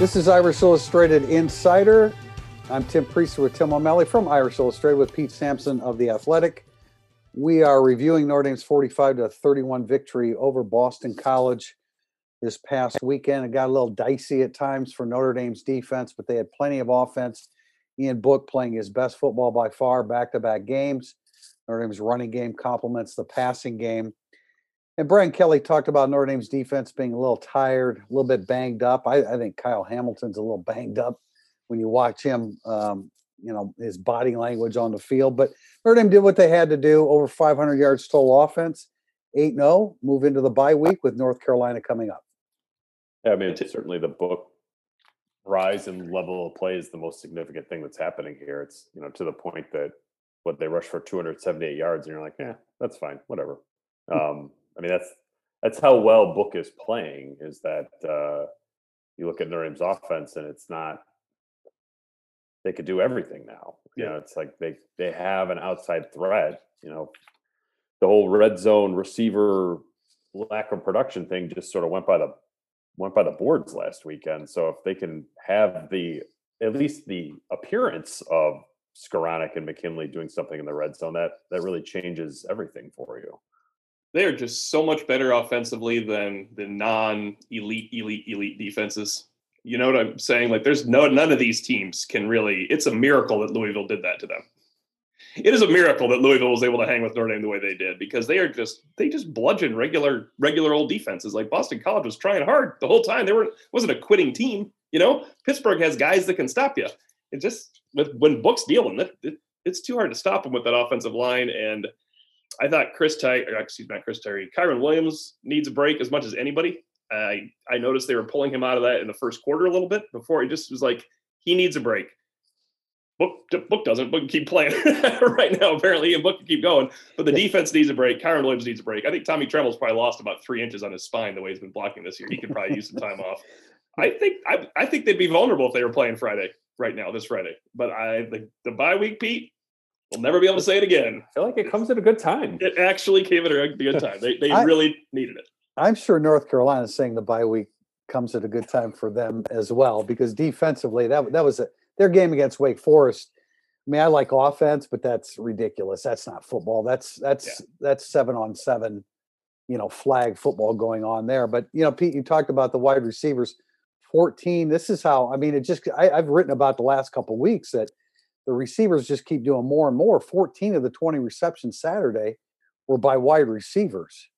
This is Irish Illustrated Insider. I'm Tim Prister with Tim O'Malley from Irish Illustrated with Pete Sampson of The Athletic. We are reviewing Notre Dame's 45 to 31 victory over Boston College this past weekend. It got a little dicey at times for Notre Dame's defense, but they had plenty of offense. Ian Book playing his best football by far, back to back games. Notre Dame's running game complements the passing game. And Brian Kelly talked about Notre Dame's defense being a little tired, a little bit banged up. I, I think Kyle Hamilton's a little banged up when you watch him, um, you know, his body language on the field. But Notre Dame did what they had to do over 500 yards total offense, 8 0, move into the bye week with North Carolina coming up. Yeah, I mean, certainly the book rise and level of play is the most significant thing that's happening here. It's, you know, to the point that what they rush for 278 yards, and you're like, yeah, that's fine, whatever. Hmm. Um, I mean, that's that's how well Book is playing. Is that uh, you look at Notre Dame's offense and it's not they could do everything now. You know, it's like they they have an outside threat. You know, the whole red zone receiver lack of production thing just sort of went by the went by the boards last weekend. So if they can have the at least the appearance of Skowronek and McKinley doing something in the red zone, that that really changes everything for you they are just so much better offensively than the non elite, elite, elite defenses. You know what I'm saying? Like, there's no none of these teams can really. It's a miracle that Louisville did that to them. It is a miracle that Louisville was able to hang with Notre Dame the way they did because they are just they just bludgeon regular regular old defenses. Like Boston College was trying hard the whole time. They were wasn't a quitting team. You know, Pittsburgh has guys that can stop you. It just with when Book's dealing, it, it, it's too hard to stop them with that offensive line and I thought Chris Ty, excuse me, Chris Tyree, Kyren Williams needs a break as much as anybody. I I noticed they were pulling him out of that in the first quarter a little bit before he just was like he needs a break. Book book doesn't. Book can keep playing right now apparently, and book can keep going. But the defense needs a break. Kyren Williams needs a break. I think Tommy Tremble's probably lost about three inches on his spine the way he's been blocking this year. He could probably use some time off. I think I, I think they'd be vulnerable if they were playing Friday right now, this Friday. But I the, the bye week, Pete, We'll never be able to say it again. I feel like it comes at a good time. It actually came at a good time. They, they I, really needed it. I'm sure North Carolina is saying the bye week comes at a good time for them as well because defensively that that was a, their game against Wake Forest. I mean, I like offense, but that's ridiculous. That's not football. That's that's yeah. that's seven on seven, you know, flag football going on there. But you know, Pete, you talked about the wide receivers. 14. This is how I mean it just I, have written about the last couple weeks that the receivers just keep doing more and more. 14 of the 20 receptions Saturday were by wide receivers.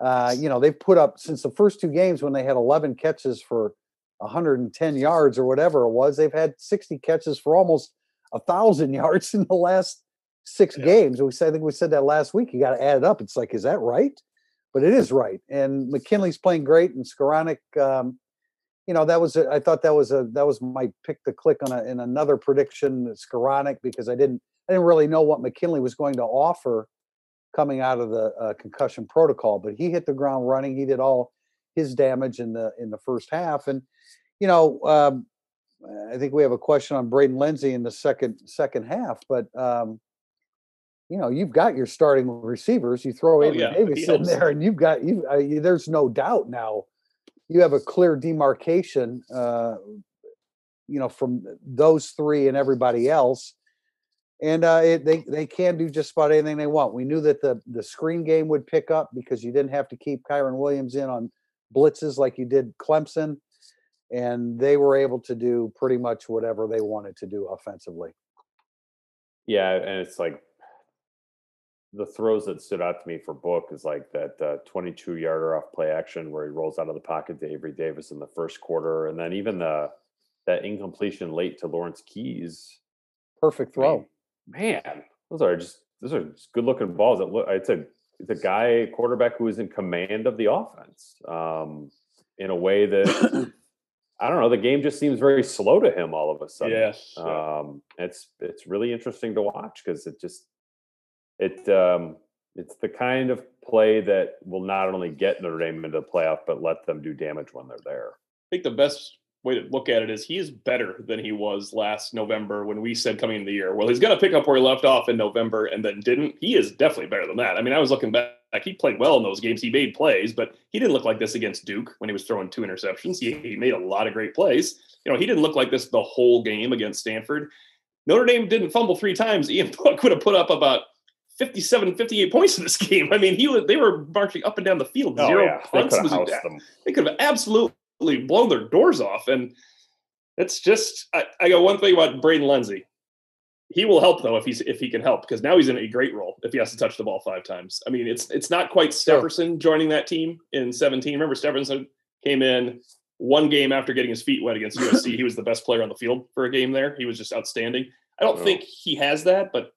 Uh, you know, they've put up since the first two games when they had 11 catches for 110 yards or whatever it was, they've had 60 catches for almost a thousand yards in the last six yeah. games. We said, I think we said that last week. You got to add it up. It's like, is that right? But it is right. And McKinley's playing great, and Skowronek, um, you know that was a, I thought that was a that was my pick to click on a, in another prediction Skowronek because I didn't I didn't really know what McKinley was going to offer coming out of the uh, concussion protocol, but he hit the ground running. He did all his damage in the in the first half, and you know um, I think we have a question on Braden Lindsey in the second second half, but um, you know you've got your starting receivers. You throw oh, yeah. Davis in there, and you've got you. Uh, there's no doubt now you have a clear demarcation, uh, you know, from those three and everybody else. And uh, it, they they can do just about anything they want. We knew that the the screen game would pick up because you didn't have to keep Kyren Williams in on blitzes like you did Clemson, and they were able to do pretty much whatever they wanted to do offensively. Yeah, and it's like the throws that stood out to me for Book is like that uh, 22 yarder off play action where he rolls out of the pocket to Avery Davis in the first quarter, and then even the that incompletion late to Lawrence Keys. Perfect throw. Man, man those are just those are just good looking balls. That look, it's a it's a guy quarterback who is in command of the offense um, in a way that. I don't know. The game just seems very slow to him all of a sudden. Yes. Um, it's it's really interesting to watch because it just it um, it's the kind of play that will not only get Notre Dame into the playoff, but let them do damage when they're there. I think the best way to look at it is he is better than he was last November when we said coming into the year, well, he's going to pick up where he left off in November and then didn't. He is definitely better than that. I mean, I was looking back He played well in those games. He made plays, but he didn't look like this against Duke when he was throwing two interceptions. He, he made a lot of great plays. You know, he didn't look like this the whole game against Stanford. Notre Dame didn't fumble three times. Ian Book would have put up about 57, 58 points in this game. I mean, he was, they were marching up and down the field. Oh, Zero yeah. They punts. could have was- them. they could have absolutely blown their doors off. And it's just I, I got one thing about Braden Lindsey. He will help though if he's if he can help because now he's in a great role if he has to touch the ball five times. I mean, it's it's not quite Sure. Joining that team in 17. Remember Stepherson came in one game after getting his feet wet against USC. he was the best player on the field for a game there. He was just outstanding. I don't Oh. think he has that, but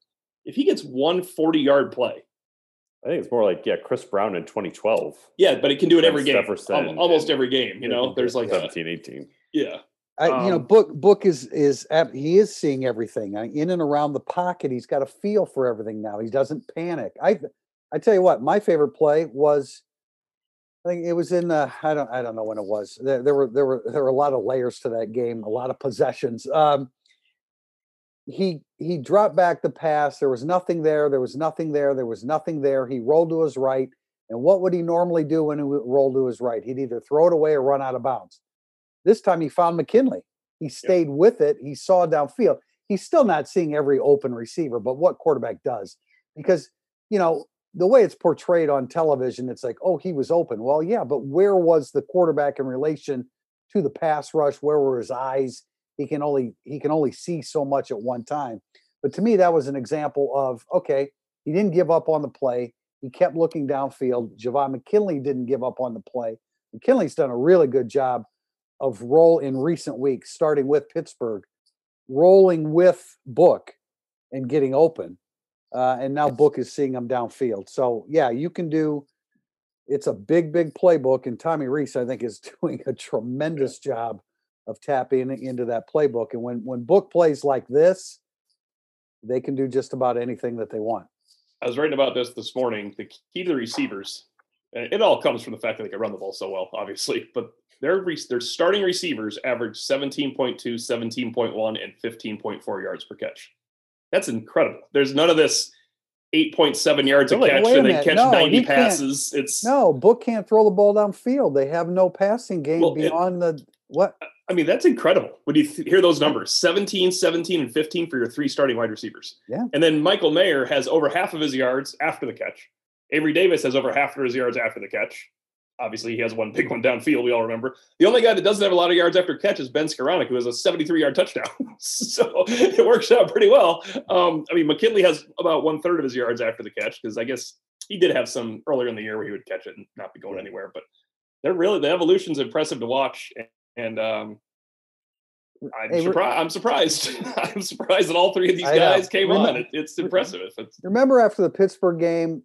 if he gets one 40 yard play, I think it's more like yeah, Chris Brown in 2012. yeah, but it can do it every game, Stepherson al- almost and- every game. You know, there's like a, 17, 18. yeah. I, you know, Um, book book is is he is seeing everything uh, in and around the pocket. He's got a feel for everything now. He doesn't panic. I I tell you what, my favorite play was, I think it was in uh, I don't I don't know when it was. There, there were there were there were a lot of layers to that game, a lot of possessions. Um, he he dropped back the pass. There was nothing there. There was nothing there. There was nothing there. He rolled to his right. And what would he normally do when he would roll to his right? He'd either throw it away or run out of bounds. This time he found McKinley. He stayed with it. He saw downfield. He's still not seeing every open receiver, but what quarterback does? Because, you know, the way it's portrayed on television, it's like, oh, he was open. Well, yeah, but where was the quarterback in relation to the pass rush? Where were his eyes? He can only he can only see so much at one time. But to me, that was an example of okay, he didn't give up on the play. He kept looking downfield. Javon McKinley didn't give up on the play. McKinley's done a really good job of roll in recent weeks, starting with Pittsburgh, rolling with Book and getting open. Uh, and now Book is seeing him downfield. So yeah, you can do. It's a big, big playbook, and Tommy Rees, I think, is doing a tremendous job of tapping into that playbook. And when when Book plays like this, they can do just about anything that they want. I was writing about this this morning. The key to the receivers, and it all comes from the fact that they can run the ball so well, obviously, but their re- their starting receivers average 17.2, 17.1, and 15.4 yards per catch. That's incredible. There's none of this 8.7 yards a catch and they catch No, 90 passes. It's No, Book can't throw the ball downfield. They have no passing game Well, it- beyond the what? I mean, that's incredible when you th- hear those numbers 17, 17, and 15 for your three starting wide receivers. Yeah. And then Michael Mayer has over half of his yards after the catch. Avery Davis has over half of his yards after the catch. Obviously, he has one big one downfield, we all remember. The only guy that doesn't have a lot of yards after catch is Ben Skowronek, who has a 73 yard touchdown. so it works out pretty well. Um, I mean, McKinley has about one third of his yards after the catch because I guess he did have some earlier in the year where he would catch it and not be going anywhere. But they're really, the evolution's impressive to watch. And um, I'm, Hey, surprised. I'm surprised. I'm surprised that all three of these I know. guys came Remem- on. It, it's impressive. It's, Remember after the Pittsburgh game,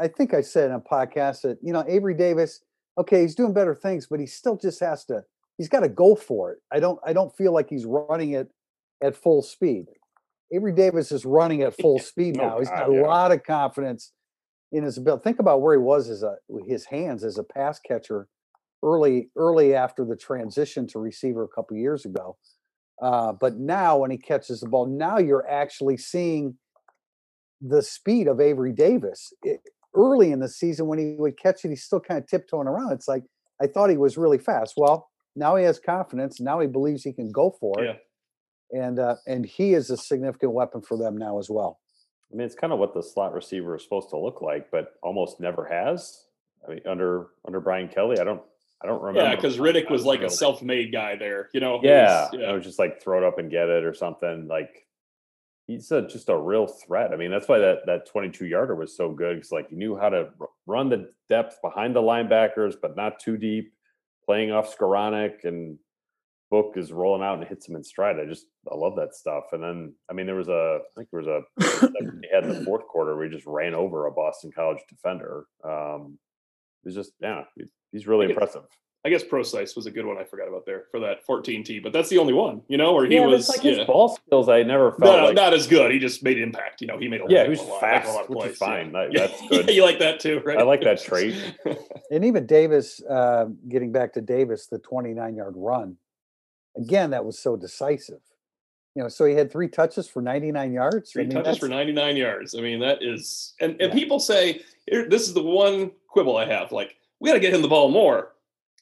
I think I said in a podcast that you know Avery Davis, okay, he's doing better things, but he still just has to. He's got to go for it. I don't. I don't feel like he's running it at full speed. Avery Davis is running at full speed now. He's got a yeah. lot of confidence in his ability. Think about where he was as a his hands as a pass catcher early early after the transition to receiver a couple years ago. Uh, but now when he catches the ball, now you're actually seeing the speed of Avery Davis. It, early in the season when he would catch it, he's still kind of tiptoeing around. It's like I thought he was really fast. Well, now he has confidence. Now he believes he can go for it, and uh, and he is a significant weapon for them now as well. I mean, it's kind of what the slot receiver is supposed to look like, but almost never has. I mean, under under Brian Kelly, I don't I don't remember. yeah, because Riddick was like a self-made guy there. You know. Yeah, was- I was just like throw it up and get it or something. Like he's a, just a real threat. I mean, that's why that that 22 yarder was so good because like he knew how to r- run the depth behind the linebackers, but not too deep. Playing off Skowronek and Book is rolling out and hits him in stride. I just I love that stuff. And then I mean, there was a I think there was a he had in the fourth quarter where he just ran over a Boston College defender. Um, it was just yeah, he's really I guess- impressive. I guess Prosise was a good one. I forgot about there for that 14 T, but that's the only one. You know, where he yeah, was it's like yeah. his ball skills. I never felt No, like not as good. He just made impact. You know, he made a Yeah, lot, he was a lot, fast, a lot of which is fine. Yeah. That- that's good. Yeah, you like that too, right? I like that trait. And even Davis, uh, getting back to Davis, the 29 yard run, again, that was so decisive. You know, so he had three touches for 99 yards. Three I mean, touches for 99 yards. I mean, that is, and, and Yeah. people say, this is the one quibble I have. Like, we got to get him the ball more,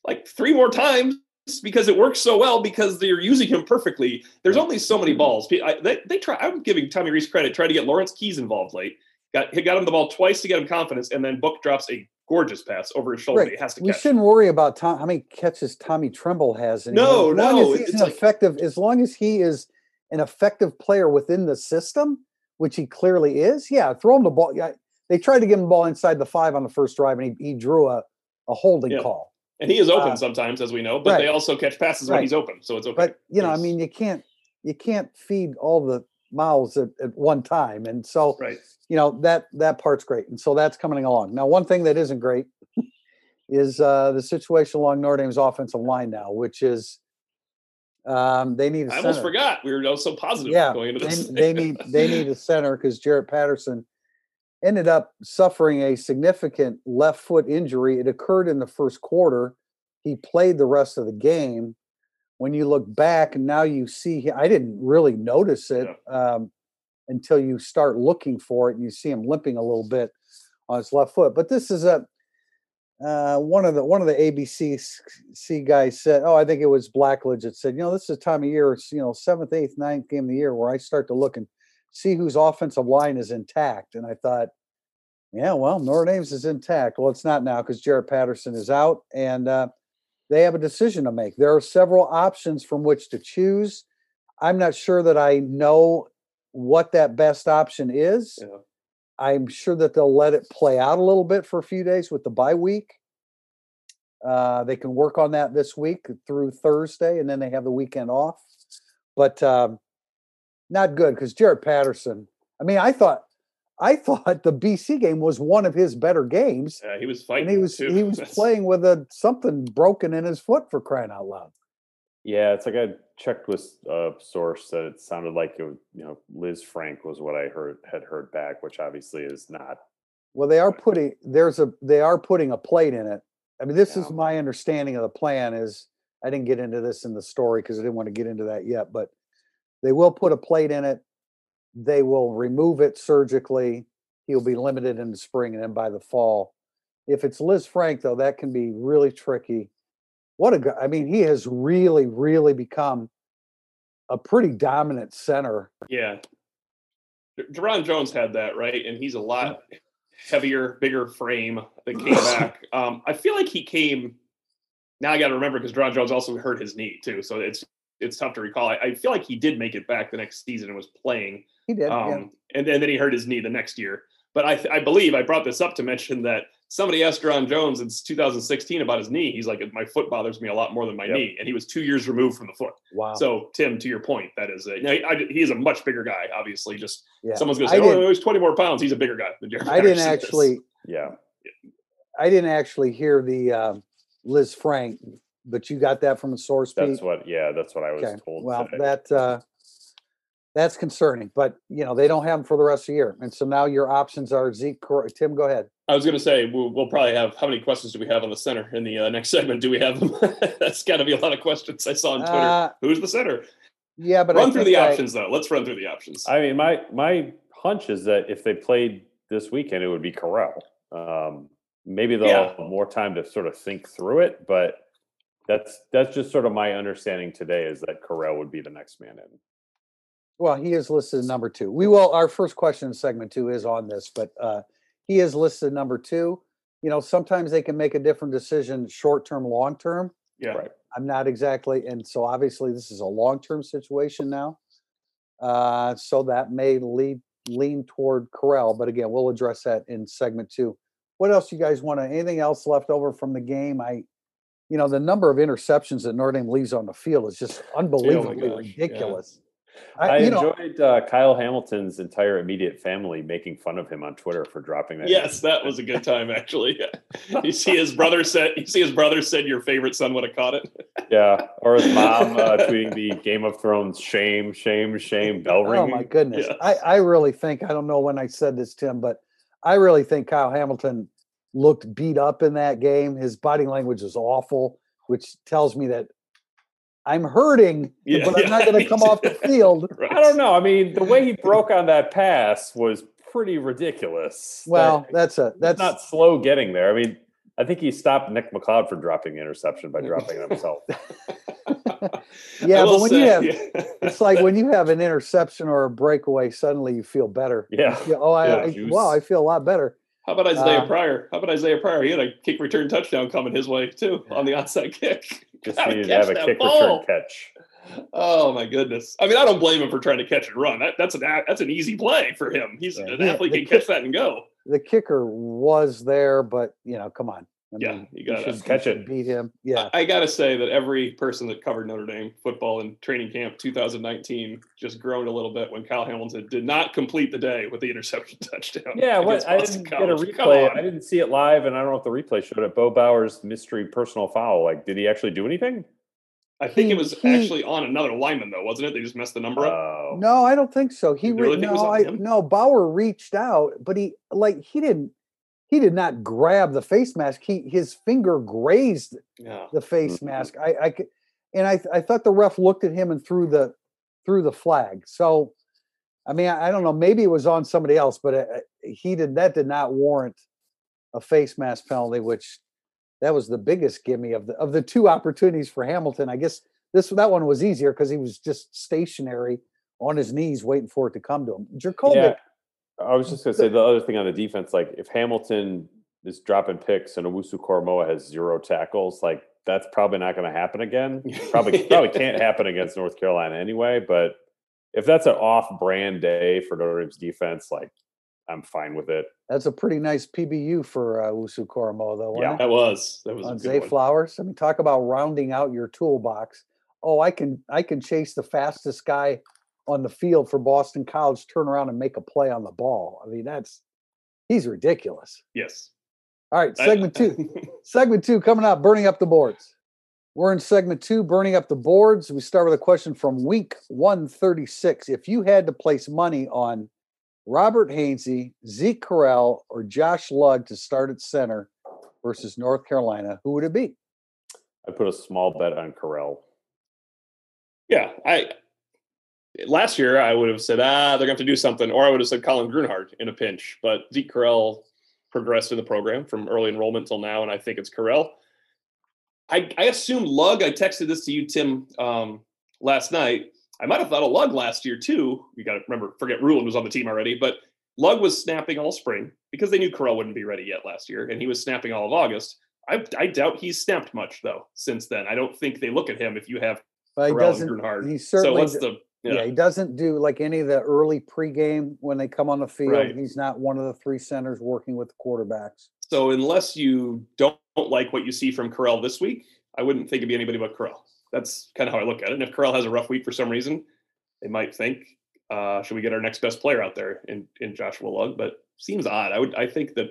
like three more times because it works so well because they're using him perfectly. There's only so many balls. I, they, they try, I'm giving Tommy Rees credit, tried to get Lawrence Keys involved late. Got, he got him the ball twice to get him confidence, and then Book drops a gorgeous pass over his shoulder. Right. He has to catch. we catch. shouldn't worry about Tom, how many catches Tommy Tremble has. anymore. No, as no, as he's it's an like- effective, as long as he is an effective player within the system, which he clearly is. Yeah, throw him the ball. Yeah, they tried to give him the ball inside the five on the first drive, and he, he drew a, a holding Yeah. call. And he is open Uh, sometimes, as we know, but right. they also catch passes when he's open, so it's okay. But you know, I mean, you can't you can't feed all the mouths at, at one time, and so right. you know that that part's great and so that's coming along now one thing that isn't great is uh the situation along notre dame's offensive line now which is um they need a I center. I almost forgot. We were so positive yeah going into they, they need they need a center because jarrett patterson ended up suffering a significant left foot injury. It occurred in the first quarter. He played the rest of the game. When you look back and now you see i didn't really notice it um, until you start looking for it and you see him limping a little bit on his left foot. But this is a uh, one of the one of the ABC guys said, "Oh, I think it was Blackledge that said, you know, this is a time of year, it's you know, seventh, eighth, ninth game of the year where I start to look and see whose offensive line is intact." And I thought, yeah, well, Notre Dame's is intact. Well, it's not now because Jarrett Patterson is out, and uh, they have a decision to make. There are several options from which to choose. I'm not sure that I know what that best option is. Yeah. I'm sure that they'll let it play out a little bit for a few days with the bye week. Uh, they can work on that this week through Thursday, and then they have the weekend off. But um, not good because Jarrett Patterson. I mean, I thought, I thought the BC game was one of his better games, Yeah, he was fighting. and he was too. he was playing with a something broken in his foot for crying out loud. Yeah, it's like I checked with a uh, source that it sounded like it, you know, Lisfranc was what I heard had heard back, which obviously is not. Well, they are putting there's a they are putting a plate in it. I mean, this is my understanding of the plan. Is I didn't get into this in the story because I didn't want to get into that yet, but they will put a plate in it. They will remove it surgically. He'll be limited in the spring and then by the fall. If it's Lisfranc, though, that can be really tricky. What a guy! I mean, he has really, really become a pretty dominant center. Yeah. Deron Jones had that, right? And he's a lot heavier, bigger frame that came back. Um, I feel like he came. Now I got to remember because Deron Jones also hurt his knee too, so it's it's tough to recall. I, I feel like he did make it back the next season and was playing, He did. yeah. um, and, then then he hurt his knee the next year. But I, I believe I brought this up to mention that somebody asked Deron Jones in 2016 about his knee. He's like, my foot bothers me a lot more than my Yep. knee, and he was two years removed from the foot. Wow. So Tim, to your point, that is a, you know, he, I, he is a much bigger guy. Obviously, just yeah. someone's going to say, didn't- "Oh, he's 20 more pounds." He's a bigger guy than Jarrett. I didn't Patterson is. actually. Yeah, I didn't actually hear the um, Lisfranc, but you got that from a source. that's Pete? what. Yeah, that's what I was okay. told. Well, today. that uh, that's concerning, but you know they don't have them for the rest of the year, and so now your options are Zeke. Cor- Tim, go ahead. I was going to say we'll, we'll probably have how many questions do we have on the center in the uh, next segment? Do we have them? That's got to be a lot of questions. I saw on Twitter. Uh, Who's the center? yeah, but I run through the I- options though. Let's run through the options. I mean, my my hunch is that if they played this weekend, it would be Correll. Um, maybe they'll Yeah. have more time to sort of think through it, but that's that's just sort of my understanding today is that Correll would be the next man in. Well, he is listed number two. We will. Our first question in segment two is on this, but uh, he is listed number two. You know, sometimes they can make a different decision, short term, long term. yeah. Right. I'm not exactly, and so obviously this is a long-term situation now. Uh, so that may lead lean toward Correll, but again, we'll address that in segment two. What else you guys want to? Anything else left over from the game? I, you know, the number of interceptions that Notre Dame leaves on the field is just unbelievably Oh gosh, yeah. ridiculous. I, you know, enjoyed uh, Kyle Hamilton's entire immediate family making fun of him on Twitter for dropping that. Yes, that was a good time actually. you see his brother said. You see his brother said your favorite son would have caught it. Yeah, or his mom uh, tweeting the Game of Thrones shame, shame, shame bell ring. Oh my goodness. Yeah. I, I really think I don't know when I said this, Tim, but I really think Kyle Hamilton looked beat up in that game. His body language is awful, which tells me that I'm hurting, Yeah, but I'm not going to come off the field. Right. I don't know. I mean, the way he broke on that pass was pretty ridiculous. That- Well, that's a that's that's not slow getting there. I mean, I think he stopped Nick McCloud from dropping the interception by dropping it himself. yeah. But will when you have, yeah. it's like when you have an interception or a breakaway, suddenly you feel better. Yeah. Yeah, oh, I, Yeah, I juice. wow, I feel a lot better. How about Isaiah Uh, Pryor? How about Isaiah Pryor? He had a kick return touchdown coming his way too on the onside kick. Just needed to have a kick ball. return catch. Oh my goodness! I mean, I don't blame him for trying to catch and run. That, that's an that's an easy play for him. He's Right. an athlete the can catch that and go. The kicker was there, but you know, come on. I Yeah, mean, you gotta- Catch it. beat him. Yeah, I, I gotta say that every person that covered Notre Dame football in training camp 2019 just groaned a little bit when Kyle Hamilton did not complete the day with the interception touchdown. Yeah, what I didn't get a replay. I didn't see it live, and I don't know if the replay showed it. Bo Bauer's mystery personal foul. Like, did he actually do anything? I think He- it was he- actually on another lineman though, wasn't it? They just messed the number up. Oh, no, I don't think so. He You really re- think it was no, on I, him? no. Bauer reached out, but he like he didn't. He did not grab the face mask. He his finger grazed Yeah. the face Mhm. mask. I, I and I, I thought the ref looked at him and threw the, threw the flag. So, I mean, I, I don't know. Maybe it was on somebody else, but uh, he did that did not warrant a face mask penalty, which that was the biggest gimme of the of the two opportunities for Hamilton. I guess this that one was easier because he was just stationary on his knees waiting for it to come to him. Jacobic, yeah. I was just gonna say the other thing on the defense, like if Hamilton is dropping picks and Owusu Koramoah has zero tackles, like that's probably not going to happen again. Probably probably can't happen against North Carolina anyway. But if that's an off-brand day for Notre Dame's defense, like I'm fine with it. that's a pretty nice PBU for uh, Usu Koromo, though. Yeah. it? That was that was a on good Zay one. Flowers. I mean, talk about rounding out your toolbox. Oh, I can I can chase the fastest guy on the field for Boston College, turn around and make a play on the ball. I mean, that's he's ridiculous. Yes. All right, I- segment two. segment two coming up, burning up the boards. We're in segment two, burning up the boards. We start with a question from week 136. If you had to place money on Robert Hainsey, Zeke Correll, or Josh Lugg to start at center versus North Carolina, who would it be? I put a small bet on Correll. Yeah, I last year I would have said ah they're going to have to do something, or I would have said Colin Grunhard in a pinch. But Zeke Correll progressed in the program from early enrollment till now, and I think it's Correll. I, I assume Lugg. I texted this to you, Tim, um, last night. I might have thought of Lugg last year too. You got to remember, forget Ruland was on the team already, but Lugg was snapping all spring because they knew Correll wouldn't be ready yet last year, and he was snapping all of August. I, I doubt he's snapped much though since then. I don't think they look at him if you have But he Correll doesn't. Grunhard. He So what's the yeah. yeah. he doesn't do like any of the early pregame when they come on the field. Right. He's not one of the three centers working with the quarterbacks. So unless you don't, like what you see from Correll this week, I wouldn't think it'd be anybody but Correll. That's kind of how I look at it. And if Correll has a rough week for some reason, they might think, uh, should we get our next best player out there in, in Joshua Lugg? But seems odd. I would I think that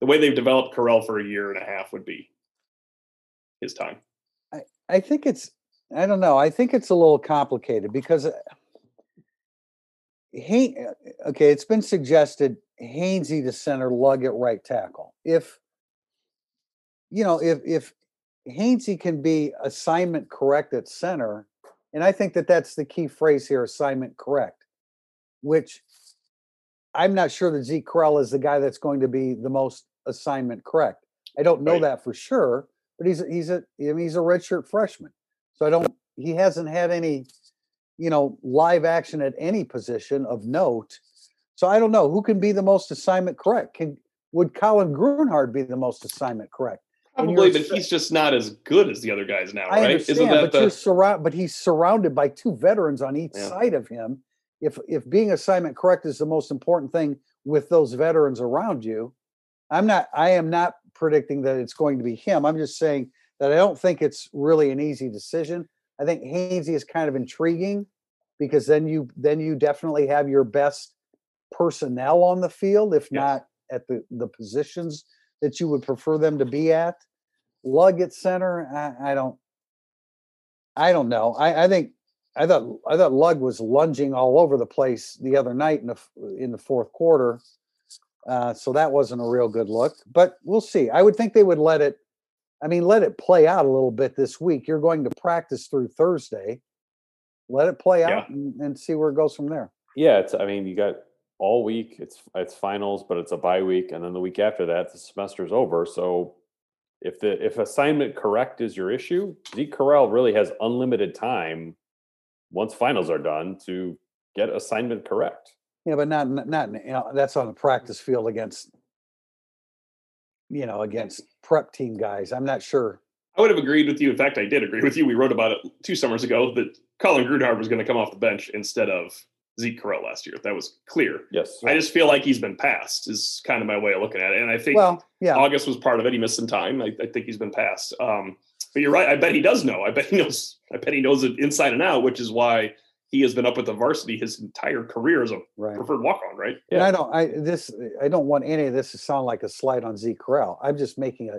the way they've developed Correll for a year and a half would be his time. I, I think it's I don't know. I think it's a little complicated because uh, he okay, it's been suggested Hainsey to center, Lugg at right tackle. If you know, if if Hainsey can be assignment correct at center, and I think that that's the key phrase here, assignment correct, which I'm not sure that Zeke Correll is the guy that's going to be the most assignment correct. I don't know Right. that for sure, but he's he's a I mean, he's a redshirt freshman, so I don't. He hasn't had any, you know, live action at any position of note. So I don't know who can be the most assignment correct. Can would Colin Grunhard be the most assignment correct? Probably, but he's just not as good as the other guys now, I right? understand, Isn't that but you're the surround, but he's surrounded by two veterans on each Yeah. side of him. If if being assignment correct is the most important thing with those veterans around you, I'm not. I am not predicting that it's going to be him. I'm just saying that I don't think it's really an easy decision. I think Hainsey is kind of intriguing because then you then you definitely have your best personnel on the field, if not at the the positions that you would prefer them to be at. Lugg at center, I, I don't. I don't know. I, I think I thought I thought Lugg was lunging all over the place the other night in the in the fourth quarter, uh, so that wasn't a real good look. But we'll see. I would think they would let it I mean, let it play out a little bit this week. You're going to practice through Thursday. Let it play Yeah. out and, and see where it goes from there. Yeah, it's. I mean, you got all week. It's it's finals, but it's a bye week, and then the week after that, the semester's over. So, if the if assignment correct is your issue, Zeke Correll really has unlimited time once finals are done to get assignment correct. Yeah, but not not, not you know, that's on the practice field against you know against prep team guys. I'm not sure. I would have agreed with you. In fact, I did agree with you. We wrote about it two summers ago that Colin Grunhard was going to come off the bench instead of Zeke Correll last year. That was clear. Yes. I just feel like he's been passed. Is kind of my way of looking at it. And I think Well, yeah, August was part of it. He missed some time. I, I think he's been passed. Um, but you're right. I bet he does know. I bet he knows. I bet he knows it inside and out, which is why he has been up with the varsity his entire career as a right. preferred walk on. Right? And Yeah. I don't. I this. I don't want any of this to sound like a slight on Zeke Correll. I'm just making a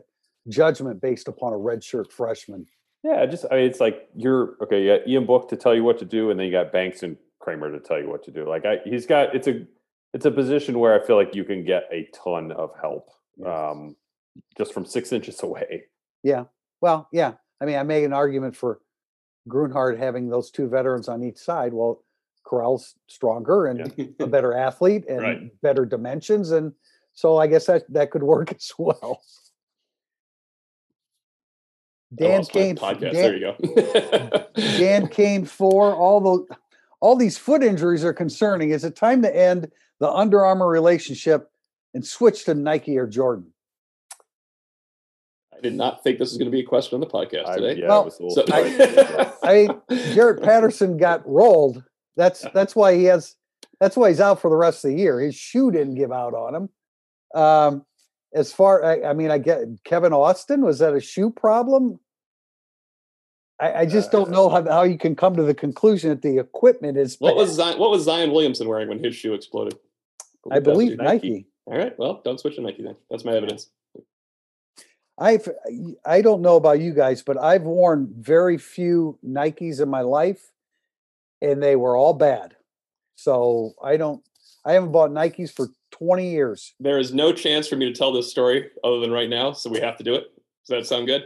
judgment based upon a redshirt freshman. Yeah, just I mean, it's like you're okay. You got Ian Book to tell you what to do, and then you got Banks and Kraemer to tell you what to do. Like I, he's got it's a it's a position where I feel like you can get a ton of help Yeah. um, just from six inches away. Yeah. Well, yeah. I mean, I made an argument for Grunhard having those two veterans on each side. Well, Correll's stronger and a better athlete and Right. better dimensions, and so I guess that that could work as well. Dan Kane, podcast. Dan, there you go. Dan Kane four. All those, all these foot injuries are concerning. Is it time to end the Under Armour relationship and switch to Nike or Jordan? I did not think this was going to be a question on the podcast I, today. yeah, Well, I was a little So- surprised. I Jarrett Patterson got rolled. That's that's why he has. That's why he's out for the rest of the year. His shoe didn't give out on him. Um, as far, I, I mean, I get Kevin Austin. Was that a shoe problem? I, I just don't know how, how you can come to the conclusion that the equipment is. what bad. was Zion, what was Zion Williamson wearing when his shoe exploded? I believe Nike. Nike. All right. Well, don't switch to Nike then. That's my evidence. I've I don't know about you guys, but I've worn very few Nikes in my life, and they were all bad. So I don't. I haven't bought Nikes for twenty years. There is no chance for me to tell this story other than right now, so we have to do it. Does that sound good?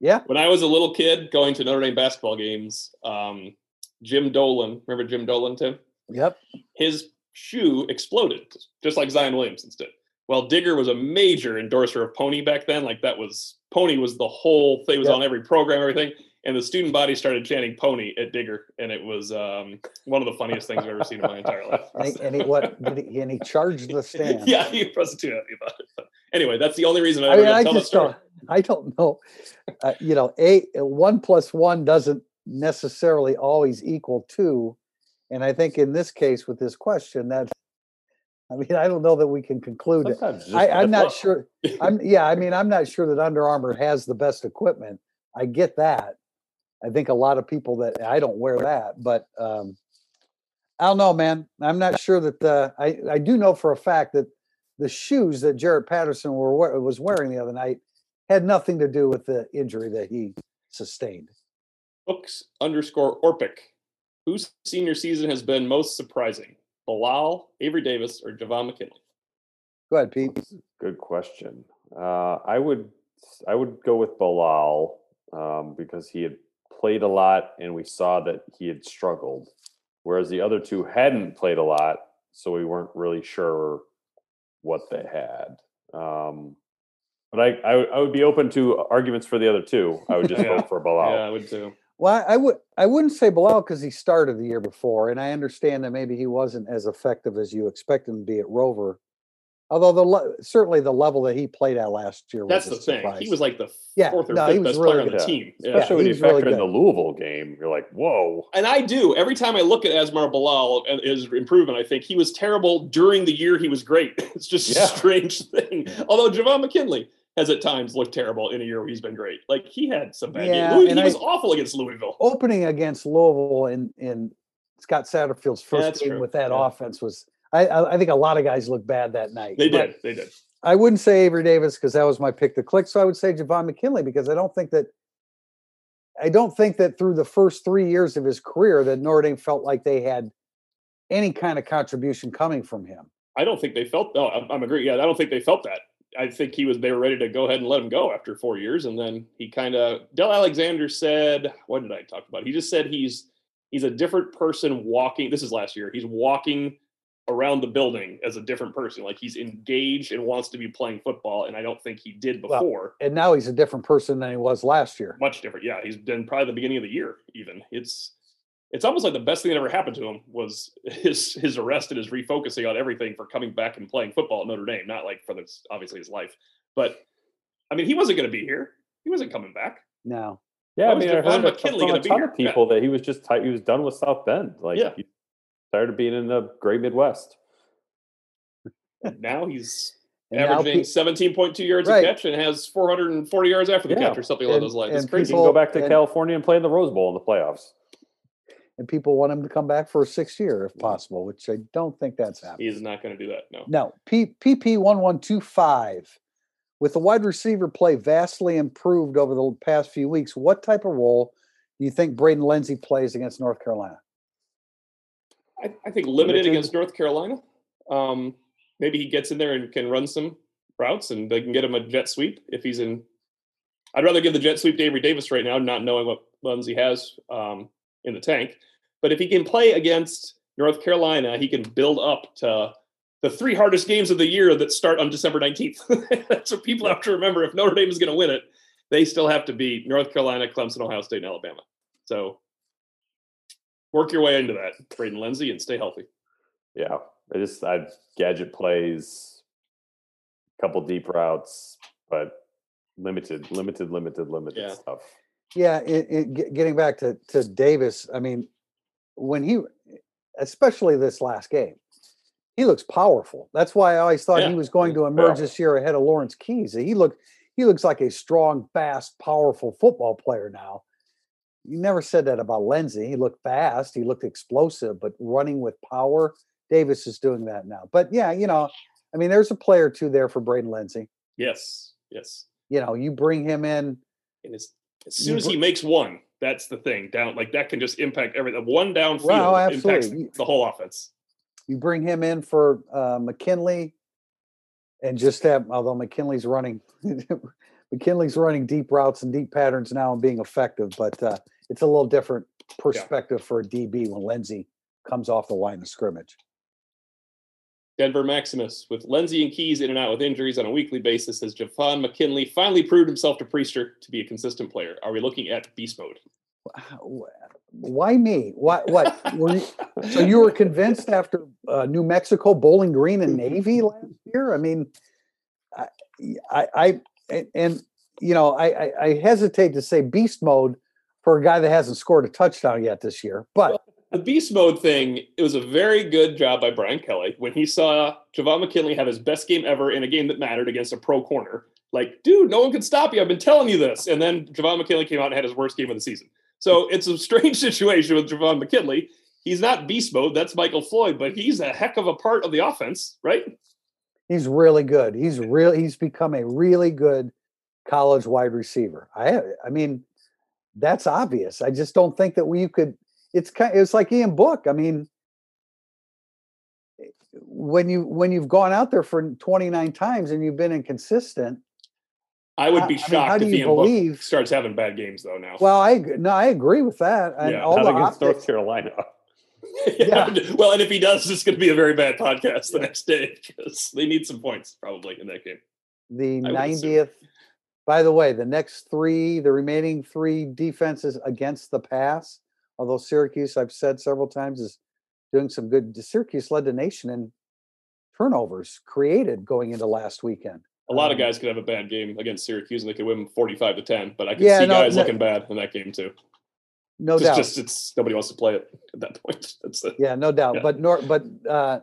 Yeah. When I was a little kid going to Notre Dame basketball games, um, Jim Dolan, remember Jim Dolan, Tim? Yep. His shoe exploded, just like Zion Williamson's did. Well, Digger was a major endorser of Pony back then. Like that was Pony was the whole thing. It was on every program, everything. And the student body started chanting Pony at Digger, and it was um, one of the funniest things I've ever seen in my entire life. And he, and he what? Did he, and he charged the stand. yeah, he wasn't too happy about it. Anyway, that's the only reason I I mean, I tell just don't. I don't know. Uh, you know, a one plus one doesn't necessarily always equal two, and I think in this case with this question, that I mean, I don't know that we can conclude. it. I, I'm not sure. I'm yeah. I mean, I'm not sure that Under Armour has the best equipment. I get that. I think a lot of people that I don't wear that, but um, I don't know, man. I'm not sure that the. I I do know for a fact that the shoes that Jarrett Patterson were was wearing the other night had nothing to do with the injury that he sustained. Books underscore Orpic. Whose senior season has been most surprising? Bilal, Avery Davis, or Javon McKinley? Go ahead, Pete. Good question. Uh, I would I would go with Bilal um, because he had played a lot and we saw that he had struggled, whereas the other two hadn't played a lot, so we weren't really sure what they had. Um, but I, I would- I would be open to arguments for the other two. I would just Yeah. vote for Bilal. Yeah, I would too. Well, I would I wouldn't say Bilal because he started the year before, and I understand that maybe he wasn't as effective as you expect him to be at Rover. Although the le- certainly the level that he played at last year That's was the a thing. surprise. He was like the Yeah, fourth or no, he fifth was best really player on the team. Yeah. Especially he when you was really factor in the. Louisville game, you're like, whoa. And I do. Every time I look at Asmar Bilal and his improvement, I think he was terrible during the year he was great. It's just Yeah. a strange thing. Although Javon McKinley has at times looked terrible in a year where he's been great. Like he had some bad Yeah, games. Louis, he was I- awful against Louisville. opening against Louisville in in Scott Satterfield's first that's game true. with that Yeah. offense was. I, I I think a lot of guys looked bad that night. They did. They did. I wouldn't say Avery Davis because that was my pick to click. So I would say Javon McKinley because I don't think that I don't think that through the first three years of his career that Notre Dame felt like they had any kind of contribution coming from him. I don't think they felt. No, I'm, I'm agree. Yeah, I don't think they felt that I think he was they were ready to go ahead and let him go after four years, and then he kind of Del Alexander said, "What did I talk about?" He just said he's he's a different person walking. This is last year. He's walking around the building as a different person. Like he's engaged and wants to be playing football, and I don't think he did Well, before. And now he's a different person than he was last year. Much different. Yeah, he's been probably the beginning of the year. Even it's it's almost like the best thing that ever happened to him was his his arrest and his refocusing on everything for coming back and playing football at Notre Dame. Not like for this obviously his life, but I mean he wasn't going to be here. He wasn't coming back. No. Yeah, Why I mean, I Javon heard a- McKinley from gonna a ton of people that he was just tight. He was done with South Bend. Like, Yeah. he tired of being in the Great Midwest. And now he's And now averaging pe- 17.2 yards Right. a catch and has 440 yards after the Yeah. catch or something along And- those lines. It's crazy. He can go back to and- California and play in the Rose Bowl in the playoffs. And people want him to come back for a sixth year if possible, which I don't think that's happening. He's not going to do that. No. No, P- PP one one two five. With the wide receiver play vastly improved over the past few weeks, what type of role do you think Braden Lindsey plays against North Carolina? I, I think limited, Limited? against North Carolina. Um, maybe he gets in there and can run some routes and they can get him a jet sweep if he's in. I'd rather give the jet sweep to Avery Davis right now, not knowing what Lindsey has um, in the tank. But if he can play against North Carolina, he can build up to the three hardest games of the year that start on December 19th. That's what people have to remember. If Notre Dame is going to win it, they still have to beat North Carolina, Clemson, Ohio State, and Alabama. So work your way into that, Braden Lindsey, and stay healthy. Yeah, I just I gadget plays, a couple deep routes, but limited, limited, limited, limited Yeah. stuff. Yeah, it, it, getting back to to Davis, I mean, when he, especially this last game, he looks powerful. That's why I always thought Yeah. he was going to emerge this year ahead of Lawrence Keys. He look he looks like a strong, fast, powerful football player now. You never said that about Lindsey. He looked fast, he looked explosive, but running with power, Davis is doing that now. But yeah, you know, I mean, there's a player or two there for Braden Lindsey. Yes, yes. You know, you bring him in. And as, as soon as he makes one, that's the thing. Down like that can just impact everything. One downfield Well, impacts the whole offense. You bring him in for uh, McKinley, and just have although McKinley's running, McKinley's running deep routes and deep patterns now and being effective, but uh, it's a little different perspective for a DB when Lindsey comes off the line of scrimmage. Denver Maximus with Lindsey and Keys in and out with injuries on a weekly basis as Javon McKinley finally proved himself to Prister to be a consistent player. Are we looking at beast mode? Why me? What? What? Were you, so you were convinced after uh, New Mexico, Bowling Green, and Navy last year? I mean, I, I, I and, and you know, I, I, I hesitate to say beast mode for a guy that hasn't scored a touchdown yet this year, but The beast mode thing, it was a very good job by Brian Kelly when he saw Javon McKinley have his best game ever in a game that mattered against a pro corner. Like, dude, no one can stop you. I've been telling you this. And then Javon McKinley came out and had his worst game of the season. So it's a strange situation with Javon McKinley. He's not beast mode. That's Michael Floyd, but he's a heck of a part of the offense, right? he's really good. He's real. He's become a really good college wide receiver. I, I mean, that's obvious. I just don't think that we could. It's kind. It's like Ian Book. I mean, when you when you've gone out there for 29 times and you've been inconsistent. I would be I mean, shocked how do if you Ian Book believe- starts having bad games though now. Well, I no, I agree with that. And Yeah, all Not the against North Carolina. yeah. well, and if he does, it's going to be a very bad podcast the next day because they need some points probably in that game. the I would assume. 90th. By the way, the next three, the remaining three defenses against the pass, although Syracuse, I've said several times, is doing some good. Syracuse led the nation in turnovers created going into last weekend. A lot of Um, guys could have a bad game against Syracuse and they could win 45 to 10, but I could Yeah, see no, guys no- looking bad in that game too. No It's doubt. just it's nobody wants to play it at that point. The, yeah, no doubt. Yeah. But nor, but uh,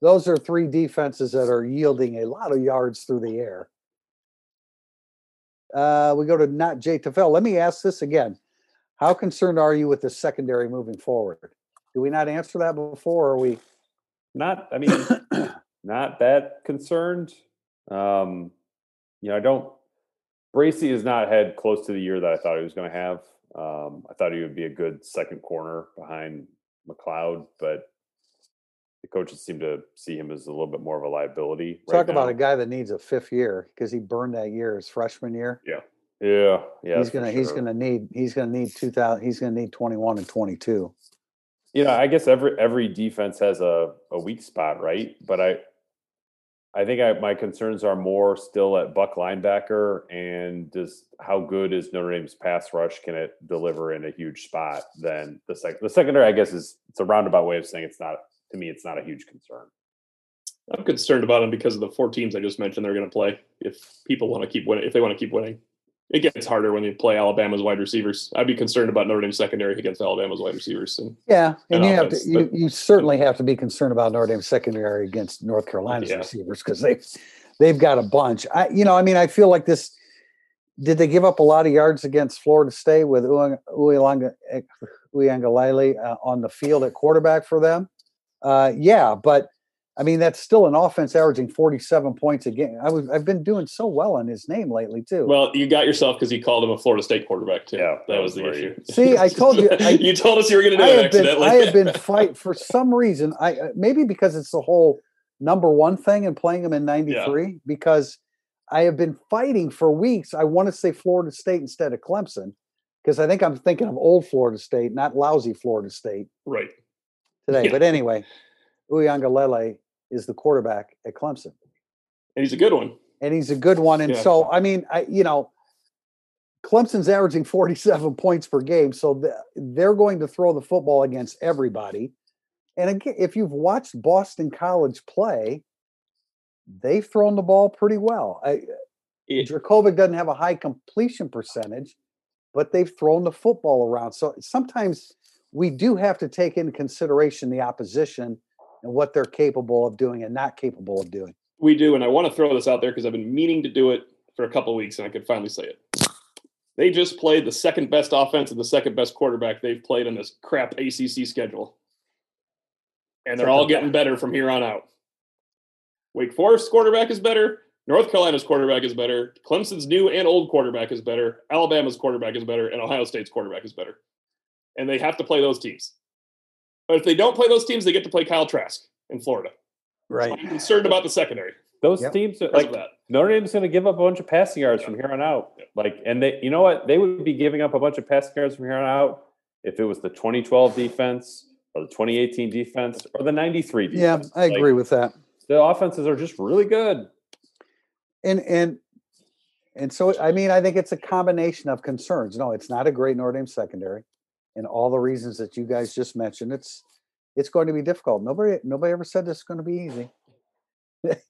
those are three defenses that are yielding a lot of yards through the air. Uh, we go to not Jay Tafel. Let me ask this again. How concerned are you with the secondary moving forward? Do we not answer that before? Or are we? Not, I mean, not that concerned. Um, you know, I don't. Bracy has not had close to the year that I thought he was going to have. Um, I thought he would be a good second corner behind McCloud, but the coaches seem to see him as a little bit more of a liability. Talk right about now. a guy that needs a fifth year because he burned that year his freshman year. Yeah, yeah. Yeah. He's gonna he's gonna need he's gonna need two thousand he's gonna need twenty one and twenty two. you know, I guess every every defense has a, a weak spot, right? But I I think I, my concerns are more still at Buck linebacker and just how good is Notre Dame's pass rush? Can it deliver in a huge spot? Than the sec the secondary, I guess, is it's a roundabout way of saying it's not to me. It's not a huge concern. I'm concerned about them because of the four teams I just mentioned they're going to play. If people want to keep winning, if they want to keep winning, it gets harder when you play Alabama's wide receivers. I'd be concerned about Notre Dame's secondary against Alabama's wide receivers. And Yeah, and And you have to offense, you, but- you certainly have to be concerned about Notre Dame secondary against North Carolina's Yeah. receivers because they've they've got a bunch. I you know I mean I feel like this. Did they give up a lot of yards against Florida State with Uang- Uiagalelei Uiagalelei, uh, on the field at quarterback for them? Uh, yeah, but I mean that's still an offense averaging forty seven points a game. I was I've been doing so well on his name lately too. well, you got yourself because you called him a Florida State quarterback too. Yeah, that was the issue. See, I told you- I- you told us you were going to do I it have been accidentally. I have been fight for some reason. I uh, maybe because it's the whole number one thing and playing them in '93. Because I have been fighting for weeks. I want to say Florida State instead of Clemson because I think I'm thinking of old Florida State, not lousy Florida State right. today. Yeah. But anyway, Uiagalelei is the quarterback at Clemson, And he's a good one. and he's a good one. And Yeah. so, I mean, I you know. Clemson's averaging 47 points per game, so th- they're going to throw the football against everybody. And again, if you've watched Boston College play, they've thrown the ball pretty well. I, It- Jurkovec doesn't have a high completion percentage, but they've thrown the football around. So sometimes we do have to take into consideration the opposition and what they're capable of doing and not capable of doing. We do, and I want to throw this out there because I've been meaning to do it for a couple of weeks, and I could finally say it. They just played the second best offense and the second best quarterback they've played in this crap ACC schedule, and they're all getting better from here on out. Wake Forest quarterback is better. North Carolina's quarterback is better. Clemson's new and old quarterback is better. Alabama's quarterback is better, and Ohio State's quarterback is better. And they have to play those teams. But if they don't play those teams, they get to play Kyle Trask in Florida. So I'm concerned about the secondary Those Yep. teams, are, like of that. Notre Dame's going to give up a bunch of passing yards Yeah. from here on out. Yeah. Like, and they, you know what? They would be giving up a bunch of passing yards from here on out if it was the 2012 defense or the 2018 defense or the 93 Yeah, defense. I Like, agree with that. the offenses are just really good. And and and so I mean I think it's a combination of concerns. No, it's not a great Notre Dame secondary, and all the reasons that you guys just mentioned. It's it's going to be difficult. Nobody nobody ever said this is going to be easy.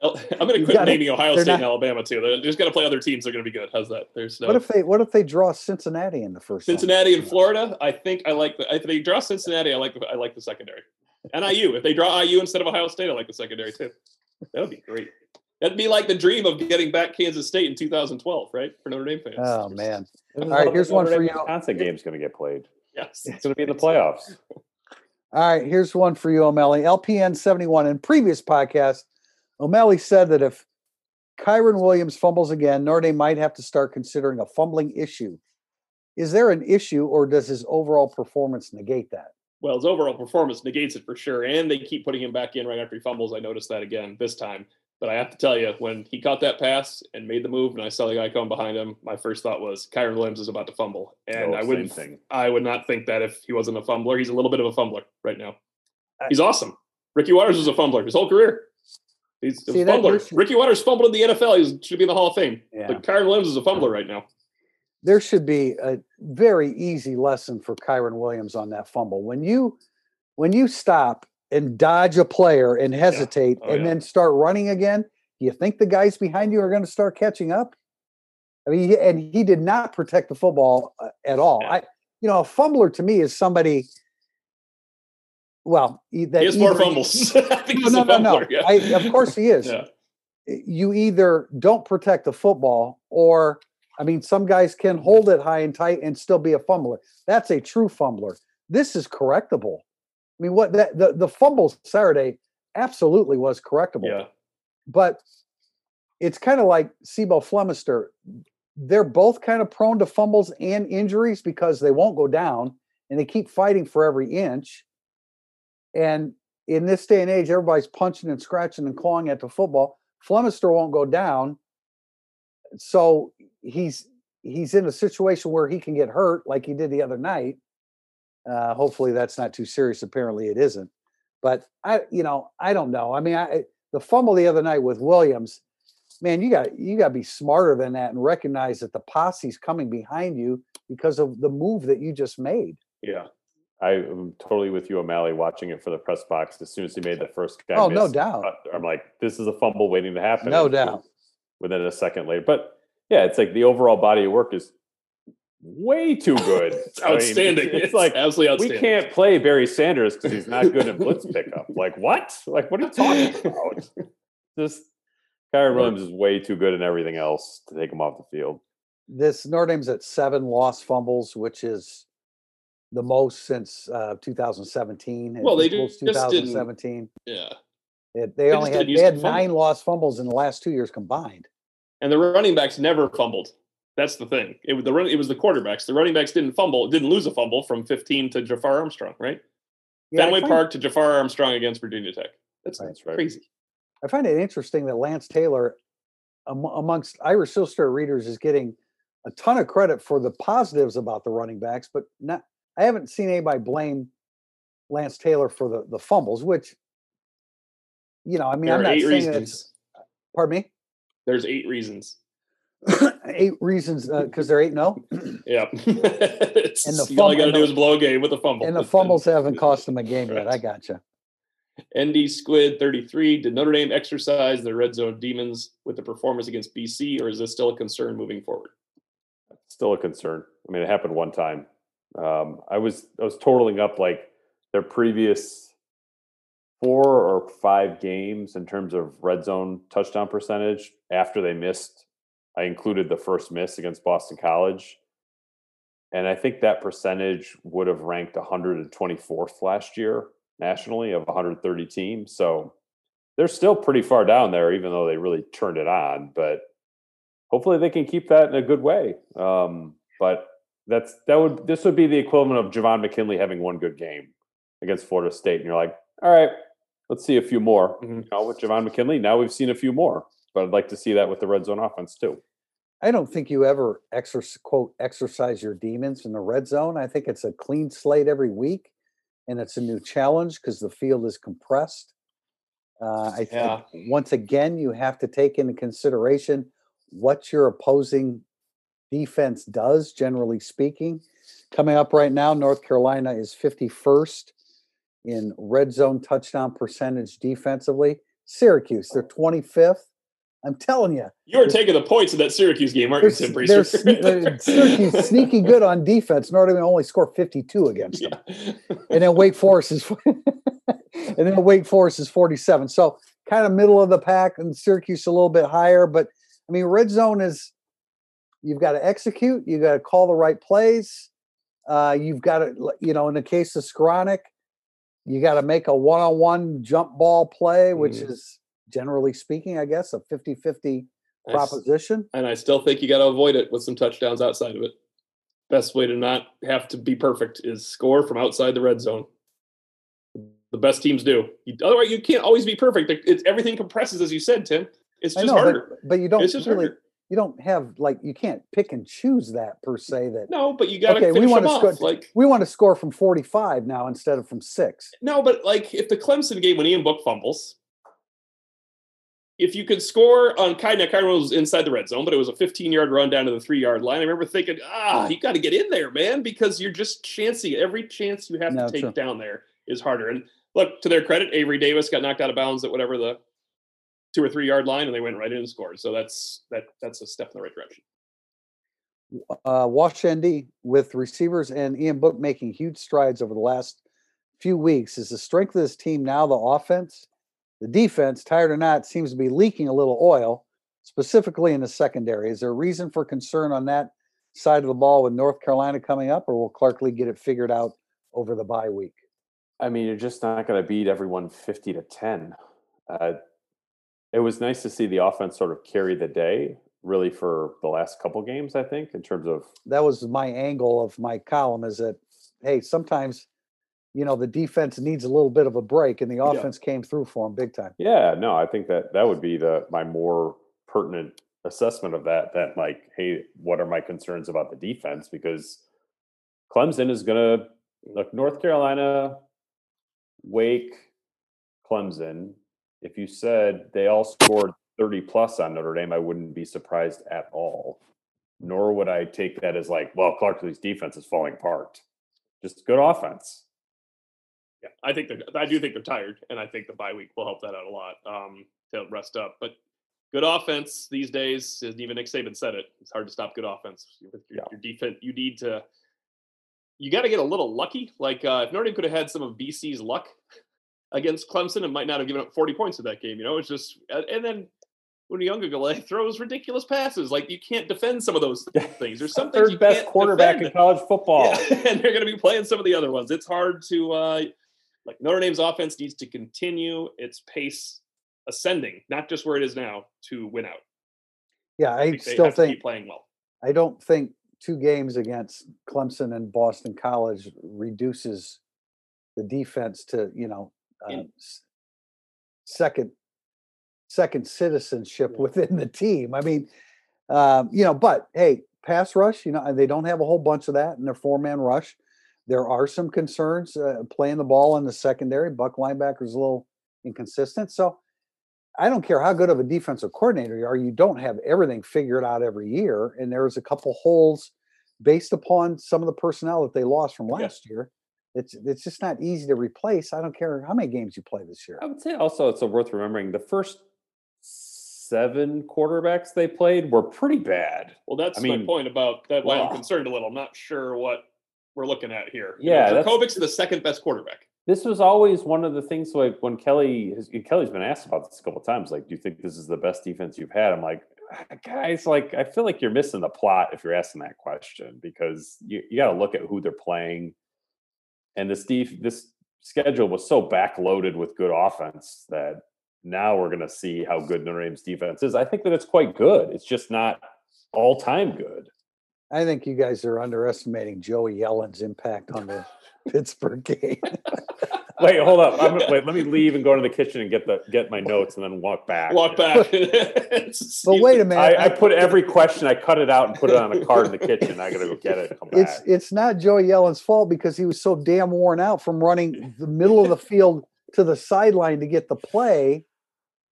Oh, I'm going to You quit naming Ohio State not- and Alabama too. They're just going to play other teams. They're going to be good. How's that? There's no What if they what if they draw Cincinnati in the first? round? Cincinnati and Florida. I think I like the. If they draw Cincinnati, I like the. I like the secondary. And IU. If they draw IU instead of Ohio State, I like the secondary too. That would be great. That'd be like the dream of getting back Kansas State in 2012, right? For Notre Dame fans. Oh man! All right, how the here's one Notre for Dame you. Wisconsin game's going to get played. Yes. It's going to be in the playoffs. All right, here's one for you, O'Malley. LPN 71. In previous podcast, O'Malley said that if Kyren Williams fumbles again, Notre might have to start considering a fumbling issue. Is there an issue, or does his overall performance negate that? Well, his overall performance negates it for sure. And they keep putting him back in right after he fumbles. I noticed that again this time. But I have to tell you, when he caught that pass and made the move, and I saw the guy coming behind him, my first thought was Kyren Williams is about to fumble. And Oh, I wouldn't thing. I would not think that if he wasn't a fumbler. He's a little bit of a fumbler right now. He's awesome. Ricky Watters was a fumbler his whole career. He's a See, that fumbler. person- Ricky Watters fumbled in the NFL. He should be in the Hall of Fame. Yeah. But Kyren Williams is a fumbler right now. There should be a very easy lesson for Kyren Williams on that fumble. When you when you stop and dodge a player and hesitate Oh, and yeah. then start running again, do you think the guys behind you are going to start catching up? I mean, he- and he did not protect the football uh, at all. Yeah. I, you know, a fumbler to me is somebody. Well, that He has more fumbles. No, no, no. Yeah. I, of course he is. yeah. You either don't protect the football, or I mean, some guys can hold it high and tight and still be a fumbler. That's a true fumbler. This is correctable. I mean, what that the the fumble Saturday absolutely was correctable. Yeah. but it's kind of like C'Bo Flemister. They're both kind of prone to fumbles and injuries because they won't go down and they keep fighting for every inch. And in this day and age, everybody's punching and scratching and clawing at the football. Flemister won't go down, so he's he's in a situation where he can get hurt, like he did the other night. Uh, hopefully, that's not too serious. Apparently, it isn't. But I, you know, I don't know. I mean, I the fumble the other night with Williams, man, you got you got to be smarter than that and recognize that the posse's coming behind you because of the move that you just made. Yeah. I'm totally with you, O'Malley, watching it for the press box. As soon as he made the first guy, Oh, no doubt. I'm like, this is a fumble waiting to happen. No doubt. Within a second later, but yeah, it's like the overall body of work is way too good. It's I mean, outstanding. it's, like absolutely we can't play Barry Sanders because he's not good at blitz pickup. Like what? Like what are you talking about? Just Kyren Williams is way too good in everything else to take him off the field. This Notre Dame's at seven lost fumbles, which is the most since uh, 2017. Well, they equals just didn't- 2017. Yeah. They, they only didn't had they the had fumble. nine lost fumbles in the last two years combined. And the running backs never fumbled. That's the thing. It was the run. It was the quarterbacks. The running backs didn't fumble. Didn't lose a fumble from 15 to Jafar Armstrong. Right. Yeah, Fenway Park to Jafar Armstrong against Virginia Tech. That's, Right. That's right. crazy. I find it interesting that Lance Taylor, am- amongst Irish Illustrated readers, is getting a ton of credit for the positives about the running backs, but not. I haven't seen anybody blame Lance Taylor for the the fumbles, which, you know, I mean, There I'm not saying reasons. it's. Pardon me. There's eight reasons. eight reasons because they're eight no, Yeah. And the all fum- you got to do is blow a game with a fumble. and the fumbles haven't cost them a game yet. I Right. gotcha. ND Squid 33. Did Notre Dame exercise their red zone demons with the performance against BC, or is this still a concern moving forward? still a concern. I mean, it happened one time. Um, I was I was totaling up like their previous four or five games in terms of red zone touchdown percentage after they missed. I included the first miss against Boston College, and I think that percentage would have ranked 124th last year nationally of 130 teams. So they're still pretty far down there, even though they really turned it on. But hopefully they can keep that in a good way. Um, but that's that would this would be the equivalent of Javon McKinley having one good game against Florida State, and you're like, all right, let's see a few more. Mhm. You know, with Javon McKinley, now we've seen a few more, but I'd like to see that with the red zone offense too. I don't think you ever exercise quote exercise your demons in the red zone. I think it's a clean slate every week, and it's a new challenge because the field is compressed. Uh, I think Yeah. once again you have to take into consideration what your opposing defense does. Generally speaking, coming up right now, North Carolina is fifty first in red zone touchdown percentage defensively. Syracuse, they're twenty fifth. I'm telling you, You are taking the points of that Syracuse game, aren't you, they're, Tim s- they're, sne- uh, Syracuse sneaky good on defense. Notre Dame only score 52 against them. Yeah. And then Wake Forest is and then Wake Forest is 47. So kind of middle of the pack and Syracuse a little bit higher. But I mean, red zone is you've got to execute, you got to call the right plays. Uh, you've got to, you know, in the case of Skowronek, you got to make a one-on-one jump ball play, which Mhm. is generally speaking, I guess, a 50-50 I s- proposition. and I still think you got to avoid it with some touchdowns outside of it. Best way to not have to be perfect is score from outside the red zone. The best teams do. You, otherwise, you can't always be perfect. It- It's everything compresses, as you said, Tim. It's just know, harder. but, but you don't It's just really harder. you don't have like you can't pick and choose that per se that No, but you got to Okay, we finish wanna them score- off. Like we want to score from 45 now instead of from six. no, but like if the Clemson game when Ian Book fumbles, if you could score on Kai now, Kyren was inside the red zone, but it was a 15 yard run down to the three yard line. I remember thinking, ah, you got to get in there, man, because you're just chancing. Every chance you have No, to take true. down there is harder. And look, to their credit, Avery Davis got knocked out of bounds at whatever the two or three yard line, and they went right in and scored. So that's that that's a step in the right direction. Uh, Wash ND with receivers and Ian Book making huge strides over the last few weeks. Is the strength of this team now the offense? The defense, tired or not, seems to be leaking a little oil, specifically in the secondary. Is there a reason for concern on that side of the ball with North Carolina coming up, or will Clark Lea get it figured out over the bye week? I mean, you're just not going to beat everyone 50 to 10. Uh, it was nice to see the offense sort of carry the day, really, for the last couple games, I think, in terms of that was my angle of my column is that hey sometimes you know, the defense needs a little bit of a break, and the Yeah. offense came through for them big time. Yeah, no, I think that that would be the my more pertinent assessment of that. That like, hey, what are my concerns about the defense? Because Clemson is going to look North Carolina, Wake, Clemson. If you said they all scored thirty plus on Notre Dame, I wouldn't be surprised at all. Nor would I take that as like, well, Clark Lea's defense is falling apart. Just good offense. Yeah, I think they're. I do think they're tired, and I think the bye week will help that out a lot um, to rest up. But good offense these days, and even Nick Saban said it. It's hard to stop good offense with your, Yeah. your defense. You need to. You got to get a little lucky. Like uh, if Notre Dame could have had some of BC's luck against Clemson, and might not have given up forty points in that game. You know, it's just and then. When Ungalale throws ridiculous passes, like you can't defend some of those things. There's some things you Third best can't quarterback defend. in college football. Yeah, and they're going to be playing some of the other ones. It's hard to uh, like Notre Dame's offense needs to continue its pace ascending, not just where it is now, to win out. Yeah, I still think playing well. I don't think two games against Clemson and Boston College reduces the defense to you know uh, second second citizenship Yeah. within the team. I mean, um, you know, but hey, pass rush. You know, they don't have a whole bunch of that in their four man rush. There are some concerns uh, playing the ball in the secondary. Buck linebacker's a little inconsistent, so. I don't care how good of a defensive coordinator you are, you don't have everything figured out every year. And there's a couple holes based upon some of the personnel that they lost from Yeah. last year. It's it's just not easy to replace. I don't care how many games you play this year. I would say also it's worth remembering the first seven quarterbacks they played were pretty bad. Well, that's I my point about that. Why wow. I'm concerned a little. I'm not sure what we're looking at here. You know, Yeah, that's- Jurkovec's the second best quarterback. This was always one of the things like when Kelly has, Kelly's been asked about this a couple of times. Like, do you think this is the best defense you've had? I'm like, "Ah, guys, like I feel like you're missing the plot if you're asking that question because you, you got to look at who they're playing. And this def- this schedule was so backloaded with good offense that now we're going to see how good Notre Dame's defense is. I think that it's quite good. It's just not all time good. I think you guys are underestimating Joey Yellen's impact on the Pittsburgh game. Wait, hold up. I'm, wait, let me leave and go into the kitchen and get the get my notes and then walk back. Walk back. but wait a minute. I, I put every question, I cut it out and put it on a card in the kitchen. I gotta go get it and come it's back. it's not Joey Yellen's fault because he was so damn worn out from running the middle of the field to the sideline to get the play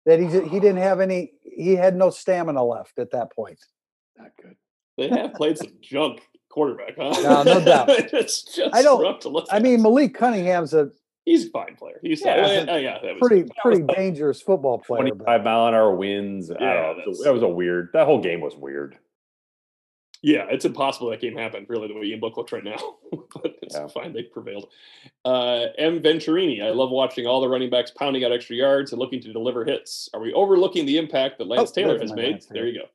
that he he didn't have any he had no stamina left at that point. Not good. They have played some junk quarterback, huh? No, no doubt. it's just I don't- rough to look I at. mean Malik Cunningham's a he's a fine player. He's Yeah, yeah, he's oh, yeah, was pretty was pretty tough. dangerous football player. but- 25 mile an hour winds. I Yeah, don't know. It was that's- a- That was a weird, that whole game was weird. Yeah, it's impossible that game happened, really, the way Ian Book looked right now. but it's Yeah. fine, they prevailed. Uh, M. Venturini, I love watching all the running backs pounding out extra yards and looking to deliver hits. Are we overlooking the impact that Lance Oh, Taylor has made? Lance There you go.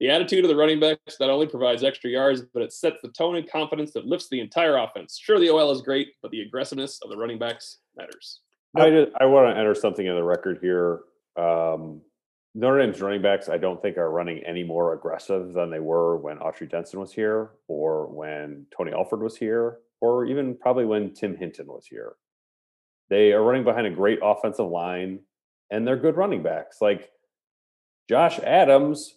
The attitude of the running backs not only provides extra yards, but it sets the tone and confidence that lifts the entire offense. Sure, the OL is great, but the aggressiveness of the running backs matters. I I want to enter something in the record here. Um, Notre Dame's running backs, I don't think are running any more aggressive than they were when Autry Denson was here, or when Tony Alford was here, or even probably when Tim Hinton was here. They are running behind a great offensive line, and they're good running backs. Like Josh Adams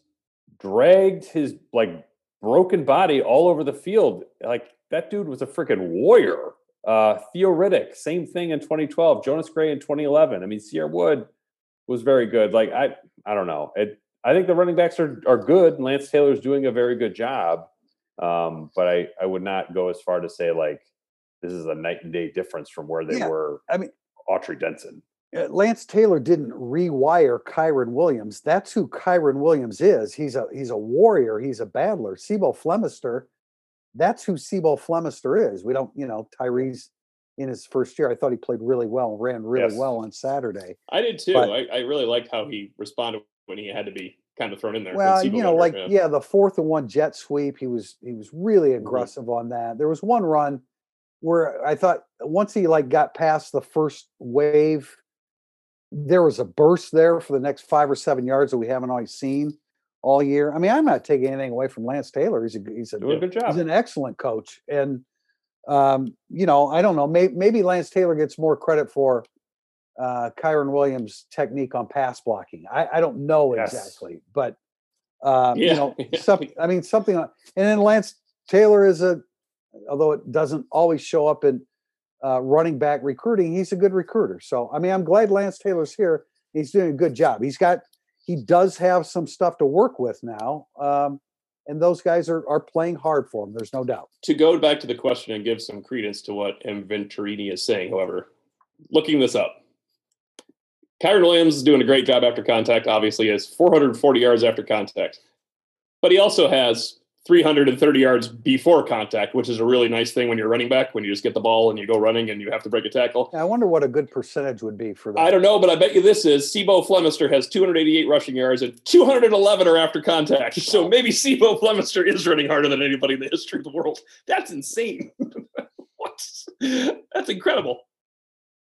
dragged his like broken body all over the field. Like that dude was a freaking warrior. Uh, Theo Riddick, same thing in 2012. Jonas Gray in 2011. I mean, Cierre Wood was very good. Like I, I don't know. It, I think the running backs are are good. And Lance Taylor's doing a very good job. Um, but I, I would not go as far to say like this is a night and day difference from where they Yeah, were. I mean- Autry Denson. Uh, Lance Taylor didn't rewire Kyren Williams. That's who Kyren Williams is. He's a he's a warrior. He's a battler. C'Bo Flemister, that's who C'Bo Flemister is. We don't, you know, Tyrese in his first year. I thought he played really well ran really Yes. well on Saturday. I did too. But- I, I really liked how he responded when he had to be kind of thrown in there. Well, you know, like yeah, the fourth and one jet sweep, he was he was really aggressive on that. There was one run where I thought once he like got past the first wave, there was a burst there for the next five or seven yards that we haven't always seen all year. I mean, I'm not taking anything away from Lance Taylor. He's a he's a Doing a good job. he's an excellent coach, and um, you know, I don't know. Maybe, maybe Lance Taylor gets more credit for uh, Kyren Williams' technique on pass blocking. I, I don't know Yes. exactly, but um, you know, yeah. some, I mean, something. on- And then Lance Taylor is a, although it doesn't always show up in uh, running back recruiting, he's a good recruiter. So, I mean, I'm glad Lance Taylor's here. He's doing a good job. He's got, he does have some stuff to work with now. Um, and those guys are, are playing hard for him. There's no doubt. to go back to the question and give some credence to what M. Venturini is saying, however, looking this up, Kyren Williams is doing a great job after contact. Obviously, he has 440 yards after contact, but he also has 330 yards before contact, which is a really nice thing when you're running back when you just get the ball and you go running and you have to break a tackle. I wonder what a good percentage would be for that. I don't know, but I bet you this is C'Bo Flemister has 288 rushing yards and 211 are after contact. So maybe C'Bo Flemister is running harder than anybody in the history of the world. That's insane. what? That's incredible.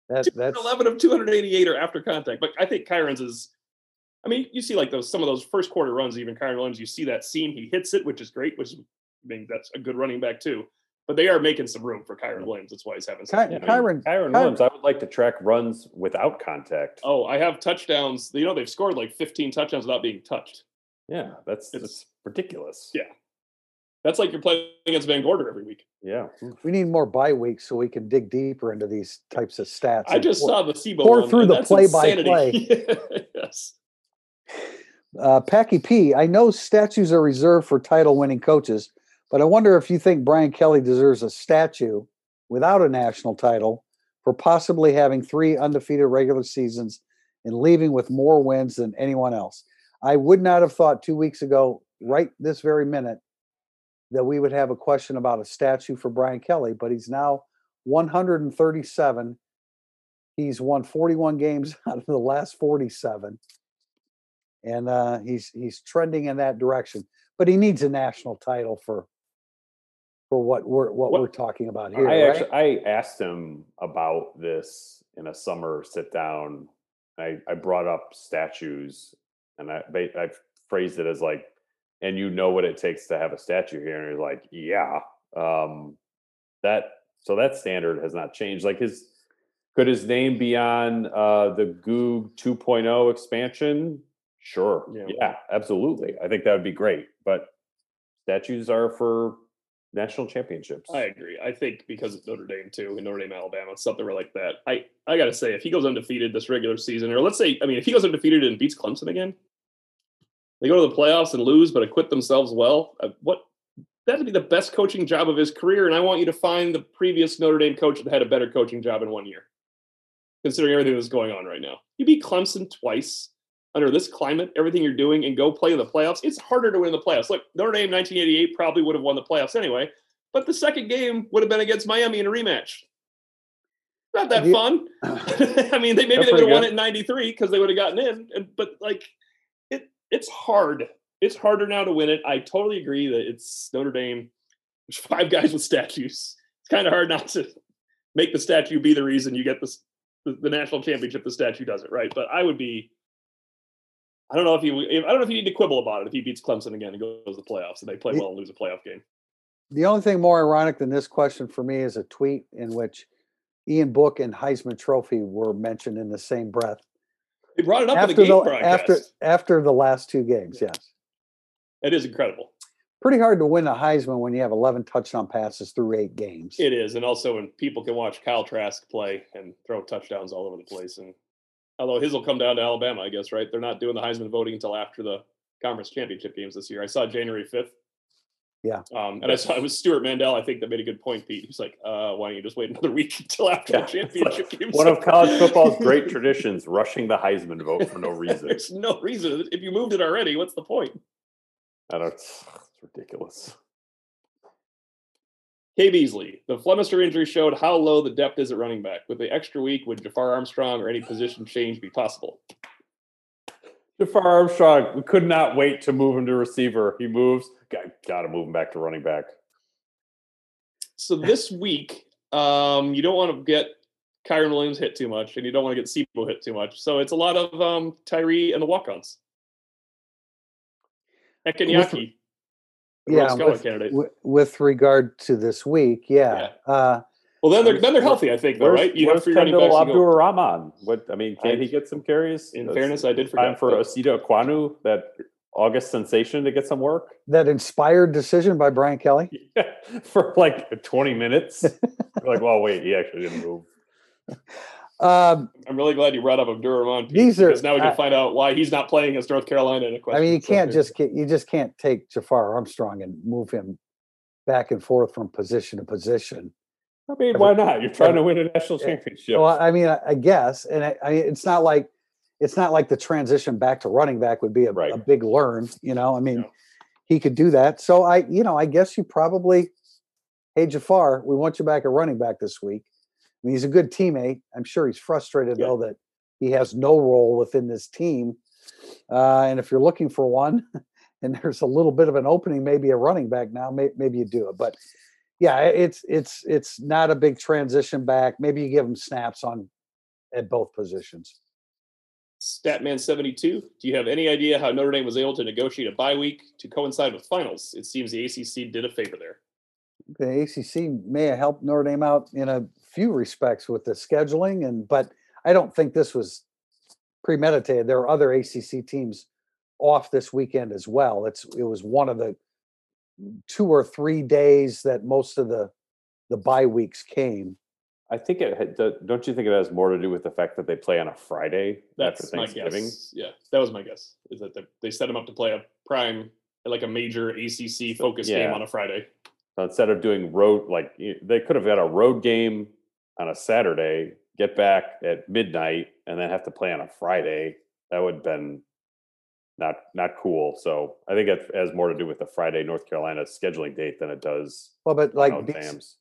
That, that's 11 of 288 are after contact. But I think Kyren's is. I mean, you see like those some of those first quarter runs, even Kyren Williams, you see that seam, he hits it, which is great, which is, I mean, that's a good running back too. But they are making some room for Kyren Williams. That's why he's having. Ky- such Yeah, good I mean, Kyren- Kyren Kyren- Williams, I would like to track runs without contact. Oh, I have touchdowns. You know, they've scored like 15 touchdowns without being touched. Yeah, that's It's- it's ridiculous. Yeah. That's like you're playing against Van Gorder every week. Yeah. we need more bye weeks so we can dig deeper into these types of stats. I just pour- saw the C'Bo pour one, through the play-by-play. insanity. yes. Uh, Packy P, I know statues are reserved for title winning coaches, but I wonder if you think Brian Kelly deserves a statue without a national title for possibly having three undefeated regular seasons and leaving with more wins than anyone else. I would not have thought two weeks ago, right this very minute, that we would have a question about a statue for Brian Kelly, but he's now 137. He's won 41 games out of the last 47 and uh, he's he's trending in that direction. But he needs a national title for for what we're what, What- we're talking about here. I right? actually I asked him about this in a summer sit down. I, I brought up statues and I I phrased it as like, and you know what it takes to have a statue here, and he's like, yeah, um, that so that standard has not changed. Like his could his name be on uh, the Gug 2.0 expansion? Sure, Yeah. yeah, absolutely. I think that would be great. But statues are for national championships. I agree. I think because of Notre Dame too, and Notre Dame, Alabama, something like that. I I gotta say, if he goes undefeated this regular season, or let's say, I mean, if he goes undefeated and beats Clemson again, they go to the playoffs and lose, but acquit themselves well. Uh, what that'd be the best coaching job of his career. And I want you to find the previous Notre Dame coach that had a better coaching job in one year, considering everything that's going on right now. You beat Clemson twice under this climate, everything you're doing, and go play in the playoffs. It's harder to win the playoffs. Look, Notre Dame 1988 probably would have won the playoffs anyway. But the second game would have been against Miami in a rematch. Not that You- fun. I mean, they maybe They're would have won it in '93 because they would have gotten in. And but like, it it's hard. It's harder now to win it. I totally agree that it's Notre Dame. There's five guys with statues. It's kind of hard not to make the statue be the reason you get this the, the national championship. The statue does it right. But I would be. I don't know if you. I don't know if you need to quibble about it if he beats Clemson again and goes to the playoffs and they play well and lose a playoff game. the only thing more ironic than this question for me is a tweet in which Ian Book and Heisman Trophy were mentioned in the same breath They brought it up in after the game the broadcast. after after the last two games. Yes, It is incredible. pretty hard to win a Heisman when you have 11 touchdown passes through eight games. It is, and also when people can watch Kyle Trask play and throw touchdowns all over the place. And although his will come down to Alabama, I guess, right? They're not doing the Heisman voting until after the conference championship games this year. I saw January fifth. Yeah. Um, and I saw it was Stewart Mandel. I think that made a good point, Pete. He's like, uh, "Why don't you just wait another week until after Yeah. the championship games?" One of college football's great traditions: rushing the Heisman vote for no reason. There's no reason. If you moved it already, what's the point? I don't. It's ridiculous. K. Beasley, the Flemister injury showed how low the depth is at running back. With the extra week, would Jafar Armstrong or any position change be possible? Jafar Armstrong, we could not wait to move him to receiver. He moves. Got, to move him back to running back. So this week, um, you don't want to get Kyren Williams hit too much, and you don't want to get C'Bo hit too much. So it's a lot of um, Tyree and the walk-ons. Ekenyaki. A Yeah, Scholar with- candidate. Wi- With regard to this week, yeah. Uh, Well, then they're then they're healthy, I think, though, right? You have where's three running Kendall backs. to go. Abdur Rahman? What I mean, can I- he get some carries? In It's fairness, I did time forget. for but- Asita Aquanu, that August sensation, to get some work that inspired decision by Brian Kelly. for like 20 minutes. Like, well, wait, he actually didn't move. Um, I'm really glad you brought up Abdur-Rahman. These are- because now we can I- find out why he's not playing as North Carolina in a I question. I mean, you can't just you just can't take Jafar Armstrong and move him back and forth from position to position. I mean, why not? You're trying to win a national championship. Well, I mean, I, guess, and I, I it's not like it's not like the transition back to running back would be a, Right. a big learn. You know, I mean, No. he could do that. So I, you know, I guess you probably, hey Jafar, we want you back at running back this week. Mean, he's a good teammate. I'm sure he's frustrated Yeah. though that he has no role within this team. Uh, and if you're looking for one, and there's a little bit of an opening, maybe a running back now, may, maybe you do it. But yeah, it's it's it's not a big transition back. Maybe you give him snaps on at both positions. Statman72, do you have any idea how Notre Dame was able to negotiate a bye week to coincide with finals? It seems the ACC did a favor there. The ACC may have helped Notre Dame out in a few respects with the scheduling, and but I don't think this was premeditated. There are other ACC teams off this weekend as well. It's it was one of the two or three days that most of the the bye weeks came. I think it had, do- don't you think it has more to do with the fact that they play on a Friday That's after my Thanksgiving? guess. Yeah, that was my guess. Is that they, they set them up to play a prime, like a major ACC focus game on a Friday. So instead of doing road, like they could have had a road game on a Saturday, get back at midnight, and then have to play on a Friday. That would have been not not cool. So I think it has more to do with the Friday North Carolina scheduling date than it does Well, but like like BC exams.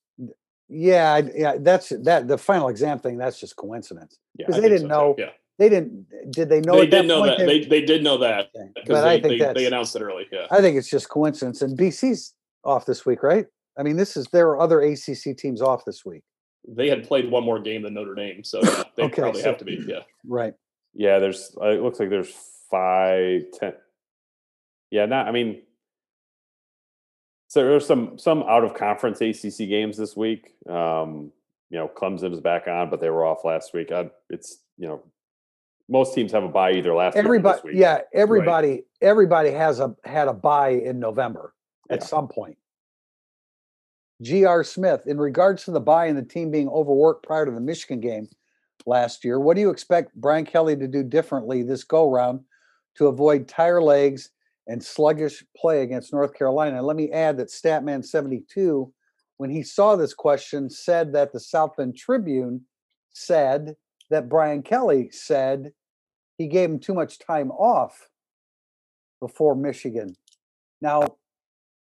yeah, yeah, that's that the final exam thing. That's just coincidence Yeah, because I they didn't so, know. too. Yeah, They didn't. Did they know? they at that did know point that. They they did know that Okay, because But they, I think they, they announced it early. Yeah, I think it's just coincidence. And BC's off this week, right? I mean, this is there are other ACC teams off this week, they had played one more game than Notre Dame, so yeah, they Okay, probably so- have to be. Yeah, right? Yeah, there's. Uh, it looks like there's five, ten. Yeah, not. I mean, so there's some some out of conference ACC games this week. Um, you know, Clemson is back on, but they were off last week. I, it's you know, most teams have a buy either last week or Everybody, this week. yeah, everybody, everybody has a had a buy in November at Yeah. some point. G.R. Smith, in regards to the buy and the team being overworked prior to the Michigan game last year, what do you expect Brian Kelly to do differently this go round to avoid tire legs and sluggish play against North Carolina? And let me add that Statman 72, when he saw this question, said that the South Bend Tribune said that Brian Kelly said he gave him too much time off before Michigan. Now,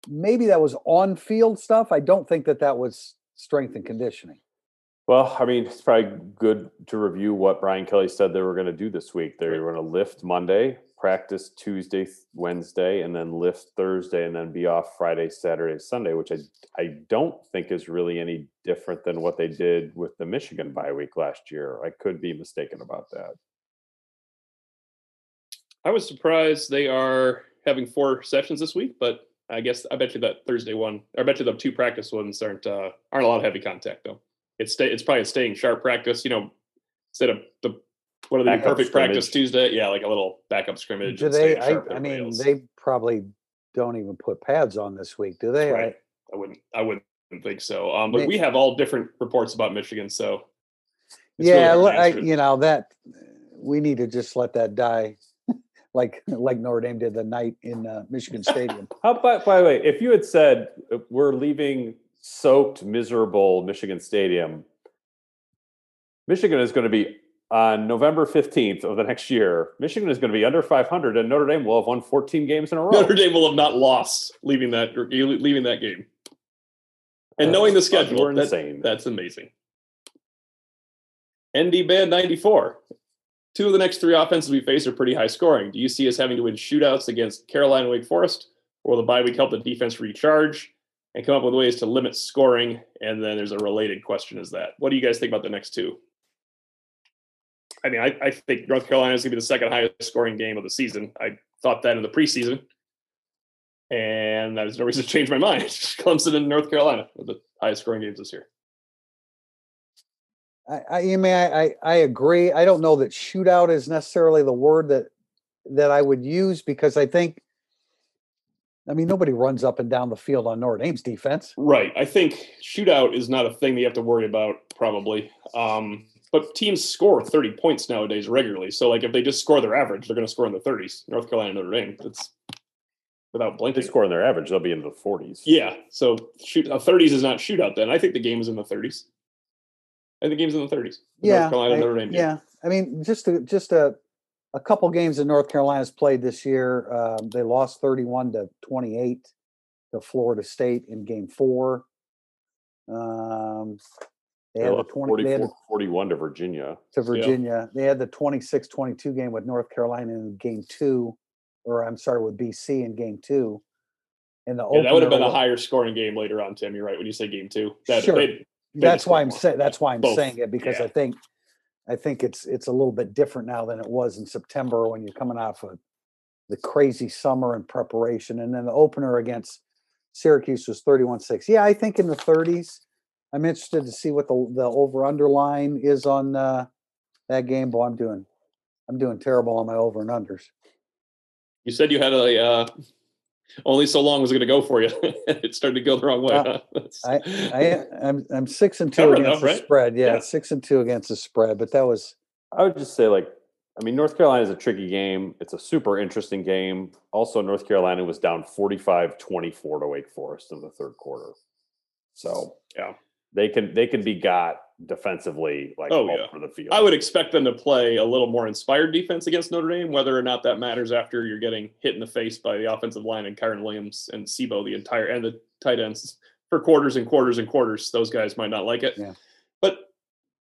maybe that was on field stuff. I don't think that that was strength and conditioning. Well, I mean, it's probably good to review what Brian Kelly said they were going to do this week. They were going to lift Monday, practice Tuesday, Wednesday, and then lift Thursday, and then be off Friday, Saturday, Sunday, which I I don't think is really any different than what they did with the Michigan bye week last year. I could be mistaken about that. I was surprised they are having four sessions this week, but I guess I bet you that Thursday one, I bet you the two practice ones aren't uh, aren't a lot of heavy contact though. It's stay, it's probably a staying sharp practice. You know, instead of the what are they Backup perfect practice. Tuesday? Yeah, like a little backup scrimmage. Do they? I, I mean, else. they probably don't even put pads on this week, do they? Right. I wouldn't I wouldn't think so. Um, but May- we have all different reports about Michigan, so really yeah, le- I, you know that we need to just let that die, like like Notre Dame did the night in uh, Michigan Stadium. How about by the way, if you had said uh, we're leaving soaked, miserable Michigan Stadium, Michigan is going to be on November 15th of the next year. Michigan is going to be under 500, and Notre Dame will have won 14 games in a row. Notre Dame will have not lost leaving that leaving that game. And knowing the schedule, We're that- insane. That's amazing. ND Band 94. Two of the next three offenses we face are pretty high scoring. Do you see us having to win shootouts against Carolina Wake Forest? Or will the bye week help the defense recharge and come up with ways to limit scoring? And then there's a related question is that. What do you guys think about the next two? I mean, I, I think North Carolina is going to be the second highest scoring game of the season. I thought that in the preseason. and there's no reason to change my mind. Clemson and North Carolina are the highest scoring games this year. I, I, I mean, I, I, I agree. I don't know that shootout is necessarily the word that that I would use because I think, I mean, nobody runs up and down the field on Notre Dame's defense. Right. I think shootout is not a thing that you have to worry about, probably. Um, but teams score 30 points nowadays regularly. So, like, if they just score their average, they're going to score in the 30s. North Carolina, Notre Dame. That's without If blinking. they score in their average, they'll be in the 40s. Yeah. So, shoot, uh, 30s is not shootout then. I think the game is in the 30s. I think the game's in the 30s. Yeah, North Carolina, I- Notre Dame. game. yeah. I mean, just a, just a a couple games that North Carolina's played this year. Um, they lost thirty-one to twenty-eight to Florida State in Game Four. Um, they They had the lost twenty. They had 44 the 41 to Virginia. to Virginia. They had the 26-22 game with North Carolina in game two, or I'm sorry, with BC in game two. And the Yeah, that would have been a higher scoring game later on, Tim. You're right when you say game two. That, Sure. they- That's why I'm saying that's why I'm Both. saying it because Yeah. I think I think it's it's a little bit different now than it was in September when you're coming off of the crazy summer and preparation. And then the opener against Syracuse was 31-6. Yeah, I think in the 30s. I'm interested to see what the the over underline is on uh, that game. Boy, I'm doing I'm doing terrible on my over and unders. You said you had a uh, only so long was it going to go for you. it started to go the wrong way. Uh, huh? That's- I, I I'm I'm six and two against though, the right? spread. Yeah, Yeah. six and two against the spread. But that was I would just say, like, I mean, North Carolina is a tricky game. It's a super interesting game. Also, North Carolina was down 45 24 to Wake Forest in the third quarter. So, Yeah. they can they can be got defensively like Oh, all yeah. over the field. I would expect them to play a little more inspired defense against Notre Dame, whether or not that matters after you're getting hit in the face by the offensive line and Kyren Williams and C'Bo the entire and the tight ends for quarters and quarters and quarters. Those guys might not like it. Yeah. But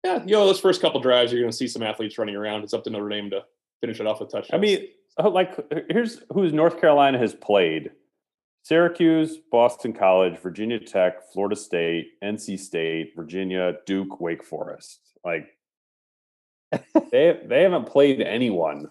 yeah, you know, those first couple drives, you're going to see some athletes running around. It's up to Notre Dame to finish it off with touchdowns. I mean, uh, like here's who's North Carolina has played: Syracuse, Boston College, Virginia Tech, Florida State, NC State, Virginia, Duke, Wake Forest. Like they they haven't played anyone.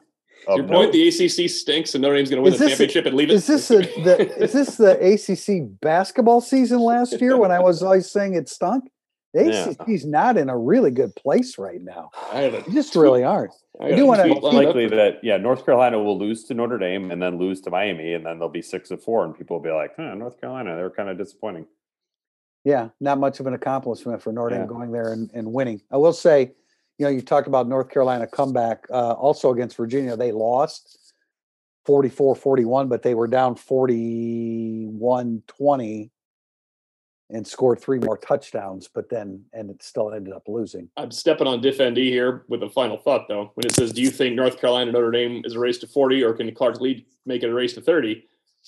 of your point, note. the ACC stinks, and Notre Dame's going to win Is the this a- championship and leave it. Is this a, the is this the ACC basketball season last year when I was always saying it stunk? The Yeah. ACC's not in a really good place right now. I have a, just really aren't. I do wanna- tweet It's likely that yeah, North Carolina will lose to Notre Dame and then lose to Miami, and then they'll be six and four, and people will be like, huh, North Carolina, they're kind of disappointing. Yeah, not much of an accomplishment for Notre Dame Yeah. going there and, and winning. I will say, you know, you talked about North Carolina comeback. Uh, also against Virginia, they lost 44 41, but they were down 41 20 and scored three more touchdowns, but then, and it still ended up losing. I'm stepping on Diff ND here with a final thought, though. When it says, "Do you think North Carolina Notre Dame is a race to 40, or can Clark Lea make it a race to 30?"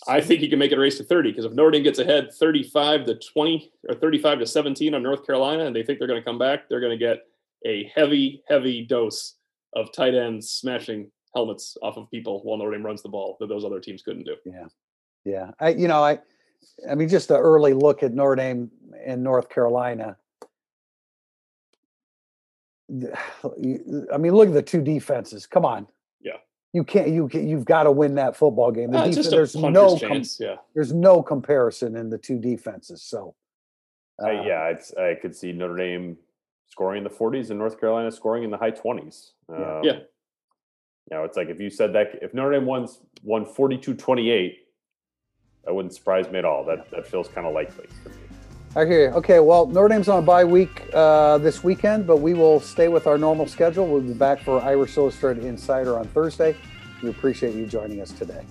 I think he can make it a race to 30 because if Notre Dame gets ahead 35 to 20 or 35 to 17 on North Carolina, and they think they're going to come back, they're going to get a heavy, heavy dose of tight ends smashing helmets off of people while Notre Dame runs the ball that those other teams couldn't do. Yeah, yeah. I, you know, I, I mean, just the early look at Notre Dame in North Carolina. I mean, look at the two defenses. Come on. Yeah. You can't. You you've got to win that football game. The it's defen- just a there's no com- yeah. there's no comparison in the two defenses. So, I, uh, yeah, it's, I could see Notre Dame scoring in the 40s and North Carolina scoring in the high 20s. Yeah. Um, Yeah. You know, it's like if you said that if Notre Dame won won 42 28, that wouldn't surprise me at all. That that feels kind of likely. to me. I hear you. Okay, well, Notre Dame's on a bye week uh, this weekend, but we will stay with our normal schedule. We'll be back for Irish Illustrated Insider on Thursday. We appreciate you joining us today.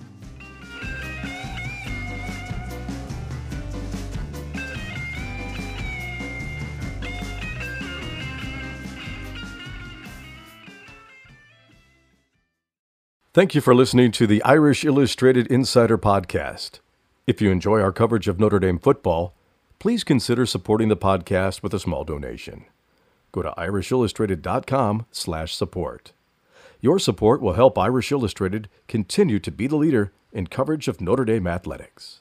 Thank you for listening to the Irish Illustrated Insider Podcast. If you enjoy our coverage of Notre Dame football, please consider supporting the podcast with a small donation. Go to irishillustrated.com/support. Your support will help Irish Illustrated continue to be the leader in coverage of Notre Dame athletics.